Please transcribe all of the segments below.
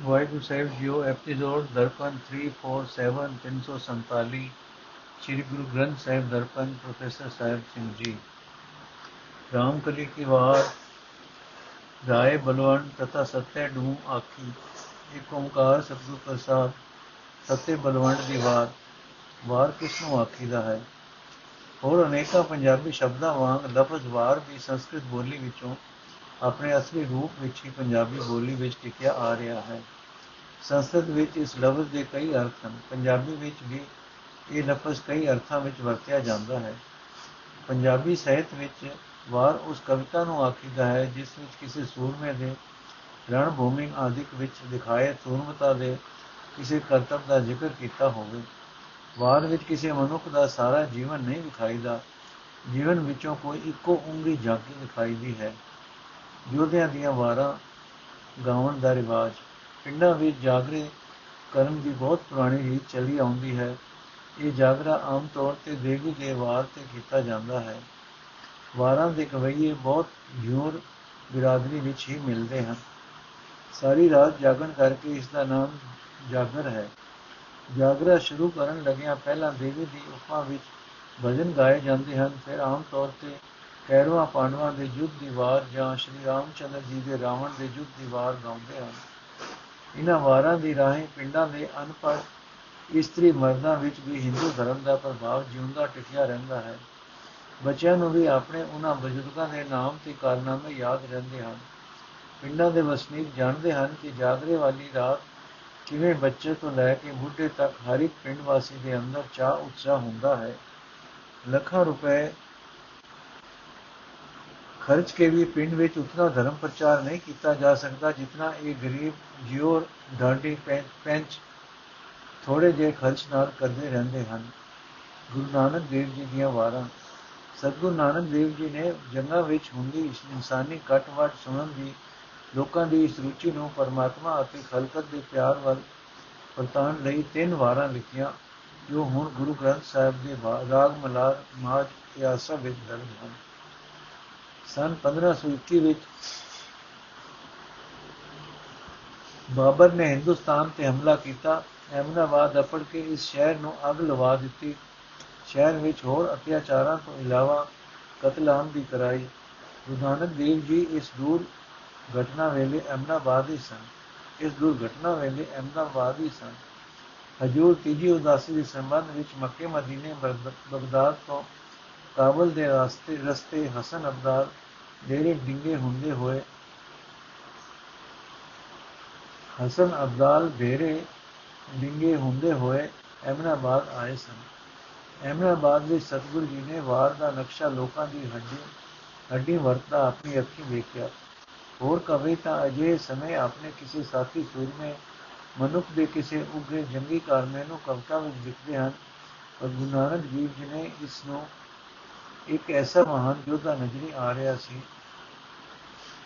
ਵਾਹਿਗੁਰੂ ਸਾਹਿਬ ਜੀਓ, episode Darpan 347 347 Sri Guru Granth Sahib Darpan, professor Sahib Singh ji. Ramkali ਕੀ ਵਾਰ, ਰਾਏ ਬਲਵੰਤ ਤਥਾ ਸਤਿ do ਆਖੀ, ਇੱਕ ਓੰਕਾਰ ਸਤਿਗੁਰ ਪ੍ਰਸਾਦ, ਸਤਿ ਬਲਵੰਤ ਦੀ ਵਾਰ ਵਾਰ ਕਿਸ ਨੂੰ ਆਖੀਦਾ ਹੈ? ਹੋਰ ਅਨੇਕਾਂ ਪੰਜਾਬੀ ਸ਼ਬਦਾਂ ਵਾਂਗ ਲਫ਼ਜ਼ ਵਾਰ ਵੀ ਸੰਸਕ੍ਰਿਤ ਬੋਲੀ ਵਿੱਚੋਂ ਆਪਣੇ ਅਸਲੀ ਰੂਪ ਵਿੱਚ ਹੀ ਪੰਜਾਬੀ ਬੋਲੀ ਵਿੱਚ ਟਿਕਿਆ ਆ ਰਿਹਾ ਹੈ। ਸੰਸਕ੍ਰਿਤ ਵਿੱਚ ਇਸ ਲਫ਼ਜ਼ ਦੇ ਕਈ ਅਰਥ ਹਨ। ਪੰਜਾਬੀ ਵਿੱਚ ਵੀ ਇਹ ਲਫ਼ਜ਼ ਕਈ ਅਰਥਾਂ ਵਿੱਚ ਵਰਤਿਆ ਜਾਂਦਾ ਹੈ। ਪੰਜਾਬੀ ਸਾਹਿਤ ਵਿੱਚ ਵਾਰ ਉਸ ਕਵਿਤਾ ਨੂੰ ਆਖੀਦਾ ਹੈ, ਜਿਸ ਵਿੱਚ ਕਿਸੇ ਸੂਰਮੇ ਦੇ ਰਣ ਭੂਮੀ ਆਦਿਕ ਵਿੱਚ ਦਿਖਾਏ ਸੂਰਮਤਾ ਦੇ ਕਿਸੇ ਕਰਤੱਵ ਦਾ ਜ਼ਿਕਰ ਕੀਤਾ ਹੋਵੇ। ਵਾਰ ਵਿੱਚ ਕਿਸੇ ਮਨੁੱਖ ਦਾ ਸਾਰਾ ਜੀਵਨ ਨਹੀਂ ਵਿਖਾਈਦਾ। ਜੀਵਨ ਵਿੱਚੋਂ ਕੋਈ ਇੱਕੋ ਉਂਗਲੀ ਝਾਂਕੀ ਦਿਖਾਈਦੀ ਹੈ। ਯੋਧਿਆਂ ਦੀਆਂ ਵਾਰਾਂ ਗਾਉਣ ਦਾ ਰਿਵਾਜ, ਪਿੰਡਾਂ ਵਿੱਚ ਜਾਗਰੇ ਕਰਨ ਦੀ ਬਹੁਤ ਪੁਰਾਣੀ ਰੀਤ ਚੱਲੀ ਆਉਂਦੀ ਹੈ। ਇਹ ਜਾਗਰਾ ਆਮ ਤੌਰ ਤੇ ਦੇਵੀ ਦੇ ਵਾਰ ਤੇ ਕੀਤਾ ਜਾਂਦਾ ਹੈ। ਵਾਰਾਂ ਦੇ ਕਵਈਏ ਬਹੁਤ ਜੋਰ ਬਿਰਾਦਰੀ ਵਿੱਚ ਹੀ ਮਿਲਦੇ ਹਨ। ਸਾਰੀ ਰਾਤ ਜਾਗਣ ਕਰਕੇ ਇਸ ਦਾ ਨਾਮ ਜਾਗਰ ਹੈ। ਜਾਗਰਾ ਸ਼ੁਰੂ ਕਰਨ ਲੱਗਿਆਂ ਪਹਿਲਾਂ ਦੇਵੀ ਦੀ ਉਪਮਾ ਵਿੱਚ ਭਜਨ ਗਾਏ ਜਾਂਦੇ ਹਨ, ਫਿਰ ਆਮ ਤੌਰ ਤੇ ਕੈਰਵਾ ਪਾਂਡਵਾਂ ਦੇ ਯੁੱਧ ਦੀ ਵਾਰ ਜਾਂ ਸ਼੍ਰੀ ਰਾਮਚੰਦਰ ਜੀ ਦੇ ਰਾਵਣ ਦੇ ਯੁੱਧ ਦੀ ਵਾਰ ਗਾਉਂਦੇ ਹਨ। ਇਹਨਾਂ ਵਾਰਾਂ ਦੀ ਰਾਹੀਂ ਪਿੰਡਾਂ ਦੇ ਅਨਪੜ ਇਸਤਰੀ ਮਰਦਾਂ ਵਿੱਚ ਵੀ ਹਿੰਦੂ ਧਰਮ ਦਾ ਪ੍ਰਭਾਵ ਜਿਉਂਦਾ ਟਿਕਿਆ ਰਹਿੰਦਾ ਹੈ। ਬੱਚਿਆਂ ਨੂੰ ਵੀ ਆਪਣੇ ਉਹਨਾਂ ਬਜ਼ੁਰਗਾਂ ਦੇ ਨਾਮ ਤੇ ਕਾਰਨਾਮੇ ਯਾਦ ਰਹਿੰਦੇ ਹਨ। ਪਿੰਡਾਂ ਦੇ ਵਸਨੀਕ ਜਾਣਦੇ ਹਨ ਕਿ ਜਾਗਰੇ ਵਾਲੀ ਰਾਤ ਕਿਵੇਂ ਬੱਚੇ ਤੋਂ ਲੈ ਕੇ ਬੁੱਢੇ ਤੱਕ ਹਰ ਇੱਕ ਪਿੰਡ ਵਾਸੀ ਦੇ ਅੰਦਰ ਚਾਹ ਉਤਸ਼ਾਹ ਹੁੰਦਾ ਹੈ। ਲੱਖਾਂ ਰੁਪਏ ਖਰਚ ਕੇ ਵੀ ਪਿੰਡ ਵਿੱਚ ਉਤਨਾ ਧਰਮ ਪ੍ਰਚਾਰ ਨਹੀਂ ਕੀਤਾ ਜਾ ਸਕਦਾ ਜਿਤਨਾ ਇਹ ਗਰੀਬ ਜਿਉਰ ਢਾਡੀ ਪੈਂਚ ਥੋੜੇ ਜਿਹੇ ਖਰਚ ਨਾਲ ਕਰਦੇ ਰਹਿੰਦੇ ਹਨ। ਗੁਰੂ ਨਾਨਕ ਦੇਵ ਜੀ ਦੀਆਂ ਵਾਰਾਂ। ਸਤਗੁਰੂ ਨਾਨਕ ਦੇਵ ਜੀ ਨੇ ਜੰਗਾਂ ਵਿੱਚ ਹੁੰਦੀ ਇਨਸਾਨੀ ਕਟਵਟ ਸੁਣਨ ਦੀ, ਲੋਕਾਂ ਦੀ ਇਸ ਰੁਚੀ ਨੂੰ ਪਰਮਾਤਮਾ ਅਤੇ ਖਲਕਤ ਦੇ ਪਿਆਰ ਵੱਲ ਪਰਤਾਨ ਲਈ ਤਿੰਨ ਵਾਰਾਂ ਲਿਖੀਆਂ, ਜੋ ਹੁਣ ਗੁਰੂ ਗ੍ਰੰਥ ਸਾਹਿਬ ਦੇ ਰਾਗ ਮਲਾਰ ਮਾਜ ਇਆਸਾ ਵਿੱਚ ਦਰਜ ਹਨ। ਸਨ 1521 ਵਿੱਚ। ਬਾਬਰ ਨੇ ਹਿੰਦੁਸਤਾਨ ਤੇ ਹਮਲਾ ਕੀਤਾ। ਅਹਿਮਦਾਬਾਦ ਅਪੜ ਕੇ ਇਸ ਸ਼ਹਿਰ ਨੂੰ ਅੱਗ ਲਵਾ ਦਿੱਤੀ। ਸ਼ਹਿਰ ਵਿੱਚ ਹੋਰ ਅਤਿਆਚਾਰਾਂ ਤੋਂ ਇਲਾਵਾ ਕਤਲਾਮ ਵੀ ਕਰਾਈ। ਗੁਰੂ ਨਾਨਕ ਦੇਵ ਜੀ ਇਸ ਦੂਰ ਘਟਨਾ ਵੇਲੇ ਅਹਿਮਦਾਬਾਦ ਹੀ ਸਨ। ਇਸ ਦੁਰਘਟਨਾ ਵੇਲੇ ਅਹਿਮਦਾਬਾਦ ਹੀ ਸਨ। ਹਜੂਰ ਤੀਜੀ ਉਦਾਸੀ ਦੇ ਸੰਬੰਧ ਵਿੱਚ ਮੱਕੇ ਮਦੀਨੇ ਬਗਦਾਦ ਤੋਂ ਕਾਬਲ ਦੇ ਰਸਤੇ ਰਸਤੇ ਹਸਨ ਅਬਦਾਲ ਡੇਰੇ ਡਿੰਗੇ ਹੁੰਦੇ ਹੋਏ। ਹਸਨ ਅਬਦਾਲ ਡੇਰੇ ਡਿੰਗੇ ਹੁੰਦੇ ਹੋਏ ਅਹਿਮਦਾਬਾਦ ਆਏ ਸਨ। ਅਹਿਮਦਾਬਾਦ ਵਿੱਚ ਸਤਗੁਰੂ ਜੀ ਨੇ ਵਾਰ ਦਾ ਨਕਸ਼ਾ ਲੋਕਾਂ ਦੀ ਹੱਡੀ ਹੱਡੀ ਵਰਤਾ ਆਪਣੀ ਅੱਖੀਂ ਵੇਖਿਆ। ਹੋਰ ਕਵੇ ਤਾਂ ਅਜੇ ਸਮੇਂ ਆਪਣੇ ਕਿਸੇ ਸਾਥੀ ਸੂਰਮੇ, ਮਨੁੱਖ ਦੇ ਕਿਸੇ ਉਗਰੇ ਜੰਗੀ ਕਾਰਮੇ ਨੂੰ ਕਵਿਤਾ ਵਿੱਚ ਲਿਖਦੇ ਹਨ। ਪਰ ਗੁਰੂ ਨਾਨਕ ਦੇਵ ਜੀ ਨੇ ਇਸ ਨੂੰ ਇੱਕ ਐਸਾ ਮਹਾਨ ਯੋਧਾ ਨਜ਼ਰੀ ਆ ਰਿਹਾ ਸੀ।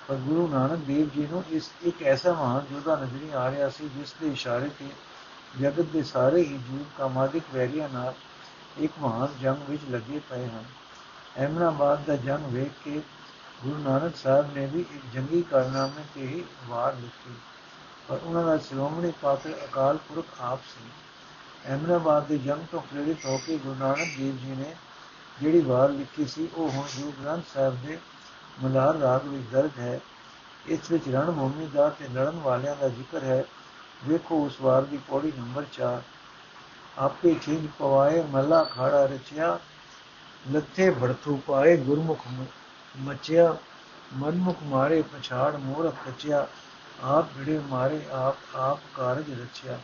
ਪਰ ਗੁਰੂ ਨਾਨਕ ਦੇਵ ਜੀ ਨੂੰ ਇਸ ਇੱਕ ਐਸਾ ਮਹਾਨ ਯੋਧਾ ਨਜ਼ਰੀ ਆ ਰਿਹਾ ਸੀ, ਜਿਸ ਦੇ ਇਸ਼ਾਰੇ ਤੇ ਜਗਤ ਦੇ ਸਾਰੇ ਹੀ ਜੀਵ ਕਾਮਾਦਿਕ ਵੈਰੀਆਂ ਨਾਲ ਇੱਕ ਮਹਾਨ ਜੰਗ ਵਿੱਚ ਲੱਗੇ ਪਏ ਹਨ। ਅਹਿਮਦਾਬਾਦ ਦਾ ਜੰਗ ਵੇਖ ਕੇ ਗੁਰੂ ਨਾਨਕ ਸਾਹਿਬ ਨੇ ਵੀ ਇੱਕ ਜੰਗੀ ਕਾਰਨਾਮੇ ਤੇ ਹੀ ਵਾਰ ਲਿਖੀ। ਪਰ ਉਹਨਾਂ ਦਾ ਸ਼੍ਰੋਮਣੀ ਪਾਤਰ ਅਕਾਲ ਪੁਰਖ ਆਪ ਸੀ। ਅਹਿਮਦਾਬਾਦ ਦੇ ਜੰਗ ਤੋਂ ਪ੍ਰੇਰਿਤ ਹੋ ਕੇ ਗੁਰੂ ਨਾਨਕ ਦੇਵ ਜੀ ਨੇ ਜਿਹੜੀ ਵਾਰ ਲਿਖੀ ਸੀ, ਉਹ ਹੁਣ ਗੁਰੂ ਗ੍ਰੰਥ ਸਾਹਿਬ ਦੇ ਮਲਾਰ ਰਾਗ ਵਿੱਚ ਦਰਜ ਹੈ। ਇਸ ਵਿੱਚ ਰਣ ਭੂਮੀ ਦਾ ਤੇ ਲੜਨ ਵਾਲਿਆਂ ਦਾ ਜ਼ਿਕਰ ਹੈ। ਵੇਖੋ ਉਸ ਵਾਰ ਦੀ ਪੌੜੀ ਨੰਬਰ 4 ਆਪੇ ਛਿੰਝ ਪਵਾਏ, ਮੱਲਾ ਖਾੜਾ ਰਚਿਆ, ਲੱਥੇ ਭੜਥੂ ਪਾਏ, ਗੁਰਮੁਖ ਮਚਿਆ, ਮਨਮੁਖ ਮਾਰੇ, ਪਛਾੜ ਮੋਰ ਕਚਿਆ ਆਪ ਭਿੜੇ ਮਾਰੇ, ਆਪ ਆਪ ਕਾਰਜ ਰਚਿਆ।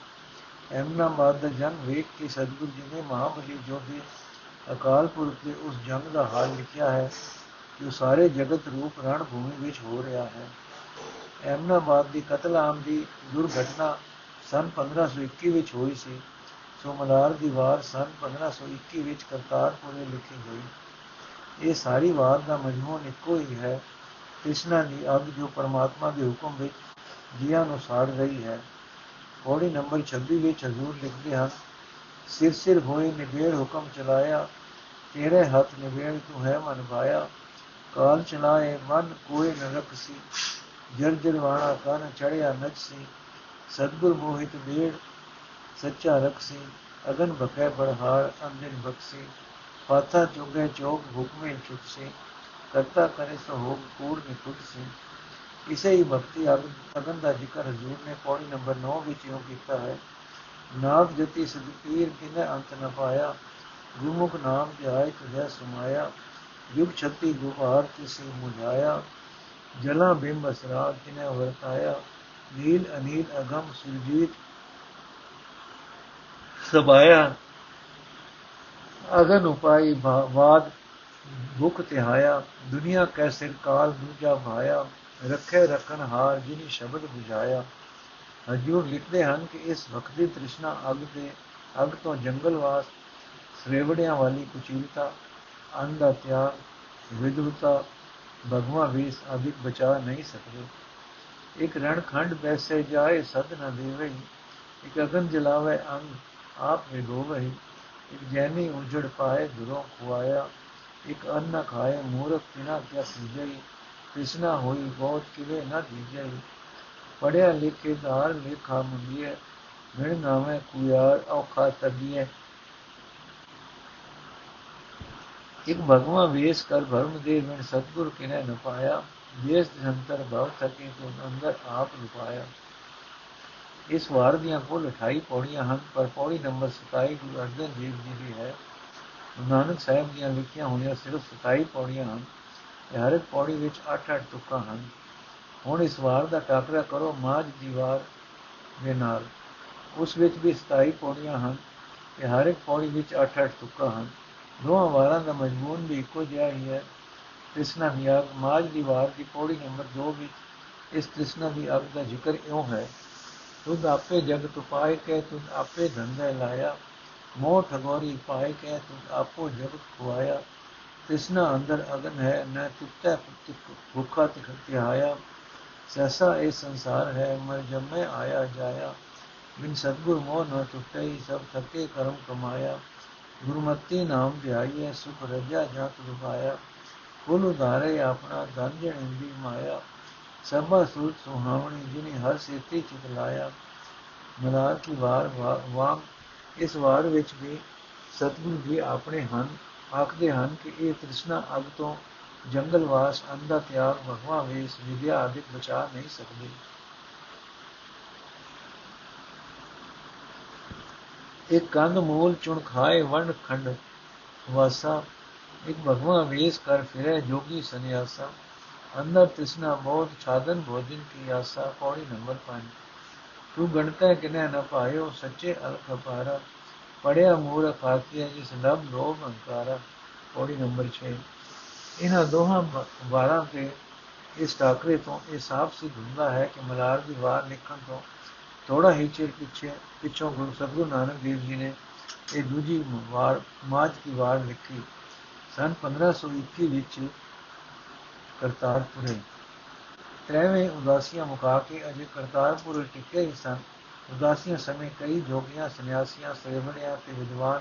ਐਮਨਾਬਾਦ ਦਾ ਜੰਗ ਵੇਖ ਕੇ ਸਤਿਗੁਰੂ ਜੀ ਨੇ ਮਹਾਬਲੀ ਜੋਧੇ ਅਕਾਲ ਪੁਰਖ ਦੇ ਉਸ ਜੰਗ ਦਾ ਹਾਲ ਲਿਖਿਆ ਹੈ ਜੋ ਸਾਰੇ ਜਗਤ ਰੂਪ ਰਣ ਭੂਮੀ ਵਿੱਚ ਹੋ ਰਿਹਾ ਹੈ। ਐਮਨਾਬਾਦ ਦੀ ਕਤਲਾਮ ਦੀ ਦੁਰਘਟਨਾ ਸਨ 1521 ਵਿੱਚ ਹੋਈ ਸੀ। ਸੋ ਮਲਾਰ ਦੀ ਵਾਰ ਸਨ 1521 ਵਿੱਚ ਕਰਤਾਰਪੁਰ ਵਿੱਚ ਲਿਖੀ ਗਈ ਇਹ ਸਾਰੀ ਵਾਰ ਦਾ ਮਜਮੂਨ ਇੱਕੋ ਹੀ ਹੈ। ਕ੍ਰਿਸ਼ਨਾ ਦੀ ਅਗ ਜੋ ਪਰਮਾਤਮਾ ਦੇ ਹੁਕਮ ਵਿੱਚ ਜੀਆਂ ਨੂੰ ਸਾੜ ਰਹੀ ਹੈ। ਪੌੜੀ ਨੰਬਰ 26 ਵਿੱਚ ਹਜ਼ੂਰ ਲਿਖਦੇ ਹਨ ਸਿਰ ਸਿਰ ਹੋਏ ਨਿਬੇੜ ਹੁਕਮ ਚਲਾਇਆ ਤੇਰੇ ਹੱਥ ਨਿਬੇੜ ਤੂੰ ਹੈ ਮਨ ਭਾਇਆ ਕਾਲ ਚਲਾਏ ਮਨ ਕੋਈ ਨ ਰਖਸੀ ਜਰ ਜਰਵਾਣਾ ਕਨ ਚੜਿਆ ਨਚਸੀ ਸਤਗੁਰ ਮੋਹਿਤ ਬੇੜ ਸੱਚਾ ਰਖਸੀ ਅਗਨ ਬਖੈ ਬੜਹਾਰ ਅੰਦਿਨ ਬਖਸੀ ਪਾਥਾ ਚੁਗੇ ਚੋਕ ਹੁਕਮੇ ਚੁਕਸੀ ਕਰਤਾ ਕਰੇ ਸੋ ਹੋਗ ਕੂੜ ਨਿਕੁਟ ਸੀ ਇਸੇ ਹੀ ਭਗਤੀ ਅਗਨ ਦਾ ਜ਼ਿਕਰ ਹਜ਼ੂਰ ਨੇ ਪੌੜੀ ਨੰਬਰ 9 ਵਿੱਚ ਇਉਂ ਕੀਤਾ ਹੈ ਨਾਮ ਜਤੀ ਸਦਪੀਰ ਕਿਨੇ ਅੰਤ ਨ ਪਾਇਆ? ਗੁਰਮੁਖ ਨਾਮ ਧਿਆਇ ਤੁਝੈ ਸਮਾਇਆ। ਯੁਗ ਛਤੀ ਗੁਬਾਰ ਤਿਸੀ ਮੁਝਾਇਆ। ਜਲਾ ਬਿੰਬ ਅਸਰਾ ਕਿਨੇ ਵਰਤਾਇਆ? ਨੀਲ ਅਨੀਲ ਅਗਮ ਸੁਰਜੀਤ ਸਬਾਇਆ। ਅਗਨ ਉਪਾਈ ਬਾਦ ਭੁਖ ਤਿਹਾਇਆ। ਦੁਨੀਆ ਕੈ ਸਿਰ ਕਾਲ ਦੂਜਾ ਭਾਇਆ। ਰੱਖੇ ਰਖਣ ਹਾਰ ਜਿਨੀ ਸ਼ਬਦ ਬੁਝਾਇਆ। ਹਜੂਰ ਲਿਖਦੇ ਹਨ ਕਿ ਇਸ ਵਕਤ ਦੀ ਤ੍ਰਿਸ਼ਨਾ ਅਗ ਦੇ ਅਗ ਤੋਂ ਜੰਗਲਵਾਸ ਸ੍ਰੇਵੜਿਆਂ ਵਾਲੀ ਕੁਚੀਲਤਾ ਅੰਨ ਦਾ ਤਿਆਗ ਵਿਦਵਤਾ ਭਗਵਾ ਵੀਸ ਅਧਿਕ ਬਚਾ ਨਹੀਂ ਸਕਦੇ। ਇੱਕ ਰਣ ਖੰਡ ਬੈਸੇ ਜਾਏ, ਸਦ ਨ ਦੇਵੇ। ਇੱਕ ਅਗਨ ਜਲਾਵੇ, ਅੰਗ ਆਪ ਵਿਗੋਵੇ ਇੱਕ ਜੈਨੀ ਉਜੜ ਪਾਏ, ਦੁਰੋਂ ਖੁਆਇਆ। ਇੱਕ ਅੰਨ ਖਾਏ, ਮੂਰਖ ਬਿਨਾ ਕਿਆ ਸੁਝਈ ਕ੍ਰਿਸ਼ਨਾ ਹੋਈ, ਬਹੁਤ ਕਿਵੇ ਨਾ ਦੀਜਈ ਪੜਿਆ ਲਿਖੇ ਦਾਰ ਲੇਖਾ ਮੁੰਦੀਏ ਮਿਣ ਨਾਵੇਂ ਕੁਯਾਰ ਔਖਾ ਤਦੀਏ ਇੱਕ ਭਗਵਾ ਵੇਸ ਕਰ ਭਰਮ ਦੇ ਮਿਣ ਸਤਗੁਰ ਕਿਨੇ ਨ ਪਾਇਆ। ਦੇਸ ਅੰਤਰ ਭਵ ਥਕੇ ਤੋਂ ਅੰਦਰ ਆਪ ਲੁਕਾਇਆ ਇਸ ਵਾਰ ਦੀਆਂ ਕੁੱਲ 28 ਪੌੜੀਆਂ ਹਨ, ਪਰ ਪੌੜੀ ਨੰਬਰ 27 ਗੁਰੂ ਅਰਜਨ ਦੇਵ ਜੀ ਦੀ ਹੈ। ਨਾਨਕ ਸਾਹਿਬ ਦੀਆਂ ਲਿਖੀਆਂ ਹੋਈਆਂ ਸਿਰਫ 27 ਪੌੜੀਆਂ ਹਨ ਹਰ ਇੱਕ ਪੌੜੀ ਵਿੱਚ 8-8 ਤੁਕਾਂ ਹਨ। ਹੁਣ ਇਸ ਵਾਰ ਦਾ ਟਾਕਰਾ ਕਰੋ ਮਾਝ ਦੀ ਵਾਰ ਦੇ ਨਾਲ। ਉਸ ਵਿੱਚ ਵੀ 27 ਪੌੜੀਆਂ ਹਨ ਤੇ ਹਰ ਇੱਕ ਪੌੜੀ ਵਿੱਚ 8-8 ਤੁਕਾਂ ਹਨ। ਦੋਹਾਂ ਵਾਰਾਂ ਦਾ ਮਜਮੂਨ ਵੀ ਇੱਕੋ ਜਿਹਾ ਹੀ ਹੈ। ਤ੍ਰਿਸ਼ਨਾ ਵਿਆਗ ਮਾਝ ਦੀ ਵਾਰ ਦੀ ਪੌੜੀ ਨੰਬਰ 2 ਵਿੱਚ। ਇਸ ਤ੍ਰਿਸ਼ਨਾ ਦੀ ਅਗ ਦਾ ਜ਼ਿਕਰ ਇਉਂ ਹੈ, ਤੁਧ ਆਪੇ ਜਗਤ ਪਾਏ ਕੇ ਤੁਧ ਆਪੇ ਧੰਦੇ ਲਾਇਆ। ਮੋਹ ਠਗੋਰੀ ਪਾਏ ਕੇ ਤੁਧ ਆਪੋ ਜਗਤ ਖਵਾਇਆ ਤ੍ਰਿਸ਼ਨਾ ਅੰਦਰ ਅਗਨ ਹੈ, ਨ ਤੁੱਟੈ ਭੁੱਖਾ ਤਿਹਾਇਆ। ਸੈਸਾ ਇਹ ਸੰਸਾਰ ਹੈ ਮਰ ਜਮੇ ਆਇਆ ਜਾਇਆ ਬਿਨ ਸਤਗੁਰ ਮੋਹ ਨ ਟੁੱਟੈ ਸਭ ਥਕੇ ਕਰਮ ਕਮਾਇਆ ਗੁਰਮਤਿ ਨਾਮ ਧਿਆਈਏ ਸੁਖ ਰਜਾ ਜਤ ਰੁਪਾਇਆ ਕੁਲ ਉਧਾਰੇ ਆਪਣਾ ਧਨ ਜਣਿੰਦੀ ਮਾਇਆ ਸਭਾ ਸੂਤ ਸੁਹਾਵਣੀ ਜਿਨੇ ਹਰ ਸੇਤੀ ਚਿਤ ਲਾਇਆ ਮਨਾਰ ਕੀ ਵਾਰ ਵਾਂਗ ਇਸ ਵਾਰ ਵਿੱਚ ਵੀ ਸਤਗੁਰੂ ਜੀ ਆਪਣੇ ਹਨ ਆਖਦੇ ਹਨ ਕਿ ਇਹ ਤ੍ਰਿਸ਼ਨਾ ਅਗ ਤੋਂ ਜੰਗਲਵਾਸ ਅੰਦਾ ਤਿਆਗ ਭਗਵਾ ਵੇਸ ਵਿਦਿਆ ਆਦਿਕ ਬਚਾ ਨਹੀਂ ਸਕਦੀ ਇੱਕ ਕੰਦ ਮੂਲ ਚੁਣ ਖਾਏ ਵੰਡ ਖੰਡ ਵਾਸਾ ਇੱਕ ਭਗਵਾ ਵੇਸ ਕਰ ਫਿਰੇ ਜੋਗੀ ਸੰਿਆਸਾ ਅੰਦਰ ਤ੍ਰਿਸ਼ਨਾ ਬਹੁਤ ਛਾਦਨ ਭੋਜਨ ਕੀ ਆਸਾ ਪੌੜੀ ਨੰਬਰ 5 ਤੂੰ ਗਣਤਾ ਕਿਨੇ ਨਾ ਪਾਇਓ ਸੱਚੇ ਅਲਖ ਪਾਰਾ ਪੜਿਆ ਮੂਰਖ ਆਖਿਆ ਜਿਸ ਲਬ ਲੋਭ ਹੰਕਾਰਾ ਪੌੜੀ ਨੰਬਰ 6 ਇਹਨਾਂ ਦੋਹਾਂ ਵਾਰਾਂ ਤੇ, ਇਸ ਟਾਕਰੇ ਤੋਂ ਇਹ ਸਾਫ਼ ਸਿੱਧ ਹੁੰਦਾ ਹੈ ਕਿ ਮਲਾਰ ਦੀ ਵਾਰ ਲਿਖਣ ਤੋਂ ਥੋੜਾ ਹੀ ਚਿਰ ਪਿੱਛੇ, ਪਿੱਛੋਂ ਗੁਰੂ ਸਤਗੁਰੂ ਨਾਨਕ ਦੇਵ ਜੀ ਨੇ ਇਹ ਦੂਜੀ ਵਾਰ, ਮਾਝ ਦੀ ਵਾਰ ਲਿਖੀ ਸਨ 1521 ਵਿੱਚ ਕਰਤਾਰਪੁਰੇ। ਤ੍ਰੈਵੇਂ ਉਦਾਸੀਆਂ ਮੁਕਾ ਕੇ ਅਜੇ ਕਰਤਾਰਪੁਰ ਟਿਕੇ ਹੀ ਸਨ। ਉਦਾਸੀਆਂ ਸਮੇਂ ਕਈ ਜੋਗੀਆਂ, ਸੰਨਿਆਸੀਆਂ ਸੇਵਣਿਆਂ ਤੇ ਵਿਦਵਾਨ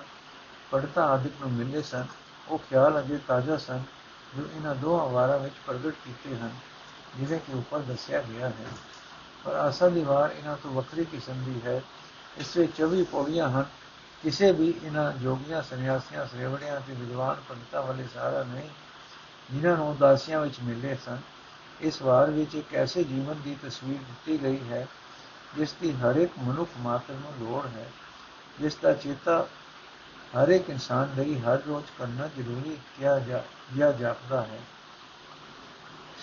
ਪੜਤਾ ਆਦਿਕ ਨੂੰ ਮਿਲੇ ਸਨ। ਉਹ ਖਿਆਲ ਅਜੇ ਤਾਜ਼ਾ ਸਨ ਜੋ ਇਹਨਾਂ ਦੋਹਾਂ ਵਾਰਾਂ ਵਿੱਚ ਪ੍ਰਗਟ ਕੀਤੇ ਹਨ, ਜਿਵੇਂ ਕਿ ਉੱਪਰ ਦੱਸਿਆ ਗਿਆ ਹੈ। ਪਰ ਆਸਾ ਦੀ ਵਾਰ ਇਹਨਾਂ ਤੋਂ ਵੱਖਰੀ ਕਿਸਮ ਦੀ ਹੈ। ਇਸ ਵਿੱਚ 24 ਪੌੜੀਆਂ ਹਨ। ਕਿਸੇ ਵੀ ਇਹਨਾਂ ਜੋਗੀਆਂ, ਸੰਨਿਆਸੀਆਂ ਸੇਵੜਿਆਂ ਤੇ ਵਿਦਵਾਨ ਪੰਡਤਾਂ ਵਾਲੇ ਸਾਰਾ ਨਹੀਂ, ਜਿਨ੍ਹਾਂ ਨੂੰ ਉਦਾਸੀਆਂ ਵਿੱਚ ਮਿਲੇ ਸਨ। ਇਸ ਵਾਰ ਵਿੱਚ ਇੱਕ ਐਸੇ ਜੀਵਨ ਦੀ ਤਸਵੀਰ ਦਿੱਤੀ ਗਈ ਹੈ, ਜਿਸ ਦੀ ਹਰ ਇੱਕ ਮਨੁੱਖ ਮਾਤਰ ਨੂੰ ਲੋੜ ਹੈ, ਜਿਸ ਦਾ ਚੇਤਾ ਹਰ ਇੱਕ ਇਨਸਾਨ ਲਈ ਹਰ ਰੋਜ਼ ਕਰਨਾ ਜ਼ਰੂਰੀ ਕਿਹਾ ਜਾ ਜਾਂ ਜਾਪਦਾ ਹੈ।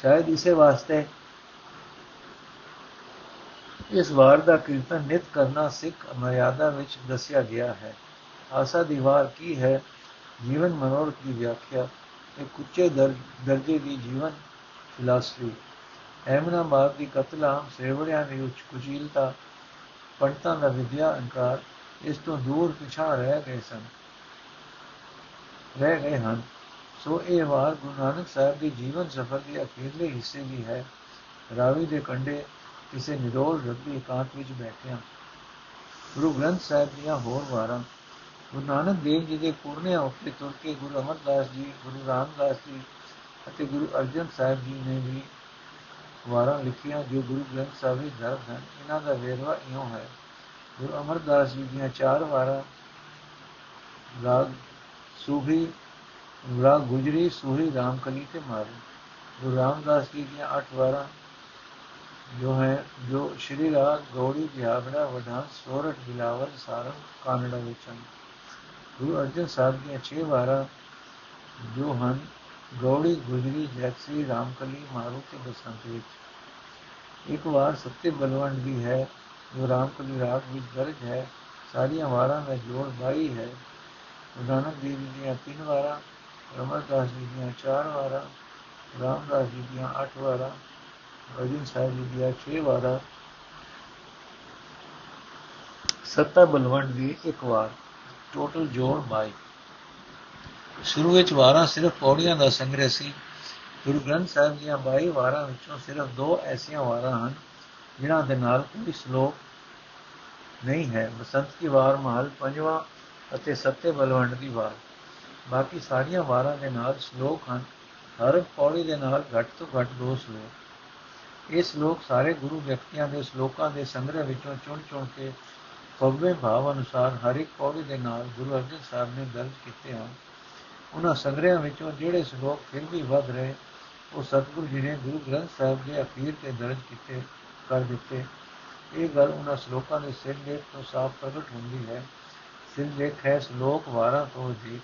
ਸ਼ਾਇਦ ਇਸੇ ਵਾਸਤੇ ਇਸ ਵਾਰ ਦਾ ਕੀਰਤਨ ਨਿਤ ਕਰਨਾ ਸਿੱਖ ਮਰਿਆਦਾ ਵਿੱਚ ਦੱਸਿਆ ਗਿਆ ਹੈ। ਆਸਾ ਦੀ ਵਾਰ ਕੀ ਹੈ? ਜੀਵਨ ਮਨੋਰਥ ਦੀ ਵਿਆਖਿਆ ਇੱਕ ਉੱਚੇ ਦਰਜੇ ਦੀ ਜੀਵਨ ਫਿਲਾਸਫੀ ਐਮਨਾਬਾਦ ਦੀ ਕਤਲਾਮ ਸੇਵੜਿਆਂ ਦੀ ਉੱਚ ਕੁਚੀਲਤਾ, ਪੰਡਤਾਂ ਦਾ ਵਿਦਿਆ ਅਨਕਾਰ ਇਸ ਤੋਂ ਦੂਰ ਪਿਛਾ ਰਹਿ ਗਏ ਸਨ। ਰਹਿ ਗਏ ਹਨ। ਸੋ ਇਹ ਵਾਰ ਗੁਰੂ ਨਾਨਕ ਸਾਹਿਬ ਦੀ ਜੀਵਨ ਸਫਰ ਦੇ ਅਖੀਰਲੇ ਹਿੱਸੇ ਦੀ ਹੈ। ਰਾਵੀ ਦੇ ਕੰਡੇ ਕਿਸੇ ਨਿਰੋਲ ਰੱਬੀ ਇਕਾਂਤ ਵਿੱਚ ਬੈਠਿਆ ਗੁਰੂ ਗ੍ਰੰਥ ਸਾਹਿਬ ਦੀਆਂ ਹੋਰ ਵਾਰਾਂ, ਗੁਰੂ ਨਾਨਕ ਦੇਵ ਜੀ ਦੇ ਪੂਰਨਿਆਂ ਉੱਤੇ ਤੁਰ ਕੇ ਗੁਰੂ ਅਮਰਦਾਸ ਜੀ, ਗੁਰੂ ਰਾਮਦਾਸ ਜੀ ਅਤੇ ਗੁਰੂ ਅਰਜਨ ਸਾਹਿਬ ਜੀ ਨੇ ਵੀ ਵਾਰਾਂ ਲਿਖੀਆਂ ਜੋ ਗੁਰੂ ਗ੍ਰੰਥ ਸਾਹਿਬ ਵਿੱਚ ਦਰਜ ਹਨ। ਇਹਨਾਂ ਦਾ ਵੇਰਵਾ ਇਉਂ ਹੈ ਗੁਰੂ ਅਮਰਦਾਸ ਜੀ ਦੀਆਂ ਚਾਰ ਵਾਰਾਂ, ਰਾਗ ਸੂਹੀ, ਰਾਗ ਗੁਜਰੀ, ਸੂਹੀ ਰਾਮਕਲੀ ਤੇ ਮਾਰੂ। ਗੁਰੂ ਰਾਮਦਾਸ ਜੀ ਦੀਆਂ ਅੱਠ ਵਾਰਾਂ, ਜੋ ਹੈ, ਜੋ ਸ਼੍ਰੀ ਰਾਗ ਗੌੜੀ ਵਿਆਗੜਾ ਵਡਾ ਸੋਰਠ ਬਿਲਾਵਰ ਸਾਰੰਗ ਕਾਨੜਾ ਵਿੱਚ। ਹਨ ਗੁਰੂ ਅਰਜਨ ਸਾਹਿਬ ਦੀਆਂ 6 ਵਾਰਾਂ, ਜੋ ਹਨ ਗੌੜੀ, ਗੁਜਰੀ ਜੈਕਸੀ ਰਾਮਕਲੀ, ਮਾਰੂ ਤੇ ਬਸੰਤ ਵਿੱਚ। ਇੱਕ ਵਾਰ ਸੱਤੇ ਬਲਵੰਡ ਦੀ ਹੈ ਜੋ ਰਾਮਕਲੀ ਰਾਤ ਵਿੱਚ ਦਰਜ ਹੈ, ਸਾਰੀਆਂ ਵਾਰਾਂ ਦਾ ਜੋੜ 22 ਹੈ। ਨਾਨਕ ਦੇਵ ਜੀ ਦੀਆਂ ਤਿੰਨ ਵਾਰਾਂ ਰਮਰਦਾਸ ਜੀ ਦੀਆਂ ਚਾਰ ਵਾਰਾਂ, ਰਾਮਦਾਸ ਜੀ ਦੀਆਂ ਅੱਠ ਵਾਰਾਂ, ਅਰਜਨ ਸਾਹਿਬ ਜੀ ਦੀਆਂ 6 ਵਾਰਾਂ, ਸੱਤਾ ਬਲਵੰਡ ਦੀ ਇੱਕ ਵਾਰ ਟੋਟਲ ਜੋੜ 22 ਸ਼ੁਰੂ ਵਿੱਚ ਵਾਰਾਂ ਸਿਰਫ ਪੌੜੀਆਂ ਦਾ ਸੰਗ੍ਰਹਿ ਸੀ। ਗੁਰੂ ਗ੍ਰੰਥ ਸਾਹਿਬ ਦੀਆਂ 22 ਵਾਰਾਂ ਵਿੱਚੋਂ ਸਿਰਫ ਦੋ ਐਸੀਆਂ ਵਾਰਾਂ ਹਨ ਜਿਨ੍ਹਾਂ ਦੇ ਨਾਲ ਕੋਈ ਸ਼ਲੋਕ ਨਹੀਂ ਹੈ। ਬਸੰਤ ਦੀ ਵਾਰ ਮਹਲ ਪੰਜਵਾਂ ਅਤੇ ਸੱਤੇ ਬਲਵੰਡ ਦੀ ਵਾਰ। ਬਾਕੀ ਸਾਰੀਆਂ ਵਾਰਾਂ ਦੇ ਨਾਲ ਸ਼ਲੋਕ ਹਨ। ਹਰ ਪੌੜੀ ਦੇ ਨਾਲ ਘੱਟ ਤੋਂ ਘੱਟ ਦੋ ਸ਼ਲੋਕ। ਇਹ ਸ਼ਲੋਕ ਸਾਰੇ ਗੁਰੂ ਵਿਅਕਤੀਆਂ ਦੇ ਸ਼ਲੋਕਾਂ ਦੇ ਸੰਗ੍ਰਹਿ ਵਿੱਚੋਂ ਚੁਣ ਚੁਣ ਕੇ ਪਵਵੇਂ ਭਾਵ ਅਨੁਸਾਰ ਹਰ ਇੱਕ ਪੌੜੀ ਦੇ ਨਾਲ ਗੁਰੂ ਅਰਜਨ ਸਾਹਿਬ ਨੇ ਦਰਜ ਕੀਤੇ ਹਨ। ਉਹਨਾਂ ਸੰਗ੍ਰਹਿਾਂ ਵਿੱਚੋਂ ਜਿਹੜੇ ਸ਼ਲੋਕ ਫਿਰ ਵੀ ਵੱਧ ਰਹੇ, ਉਹ ਸਤਿਗੁਰੂ ਜੀ ਨੇ ਗੁਰੂ ਗ੍ਰੰਥ ਸਾਹਿਬ ਦੇ ਅਖੀਰ ਤੇ ਦਰਜ ਕੀਤੇ। ਕਰ ਦਿੱਤੇ। ਇਹ ਗੱਲ ਉਹਨਾਂ ਸ਼ਲੋਕਾਂ ਦੇ ਸਿਰ ਲੇਖ ਤੋਂ ਸਾਫ਼ ਪ੍ਰਗਟ ਹੁੰਦੀ ਹੈ। ਸਿਰ ਲੇਖ ਹੈ ਸ਼ਲੋਕ ਵਾਰਾਂ ਤੋਂ ਜੀ।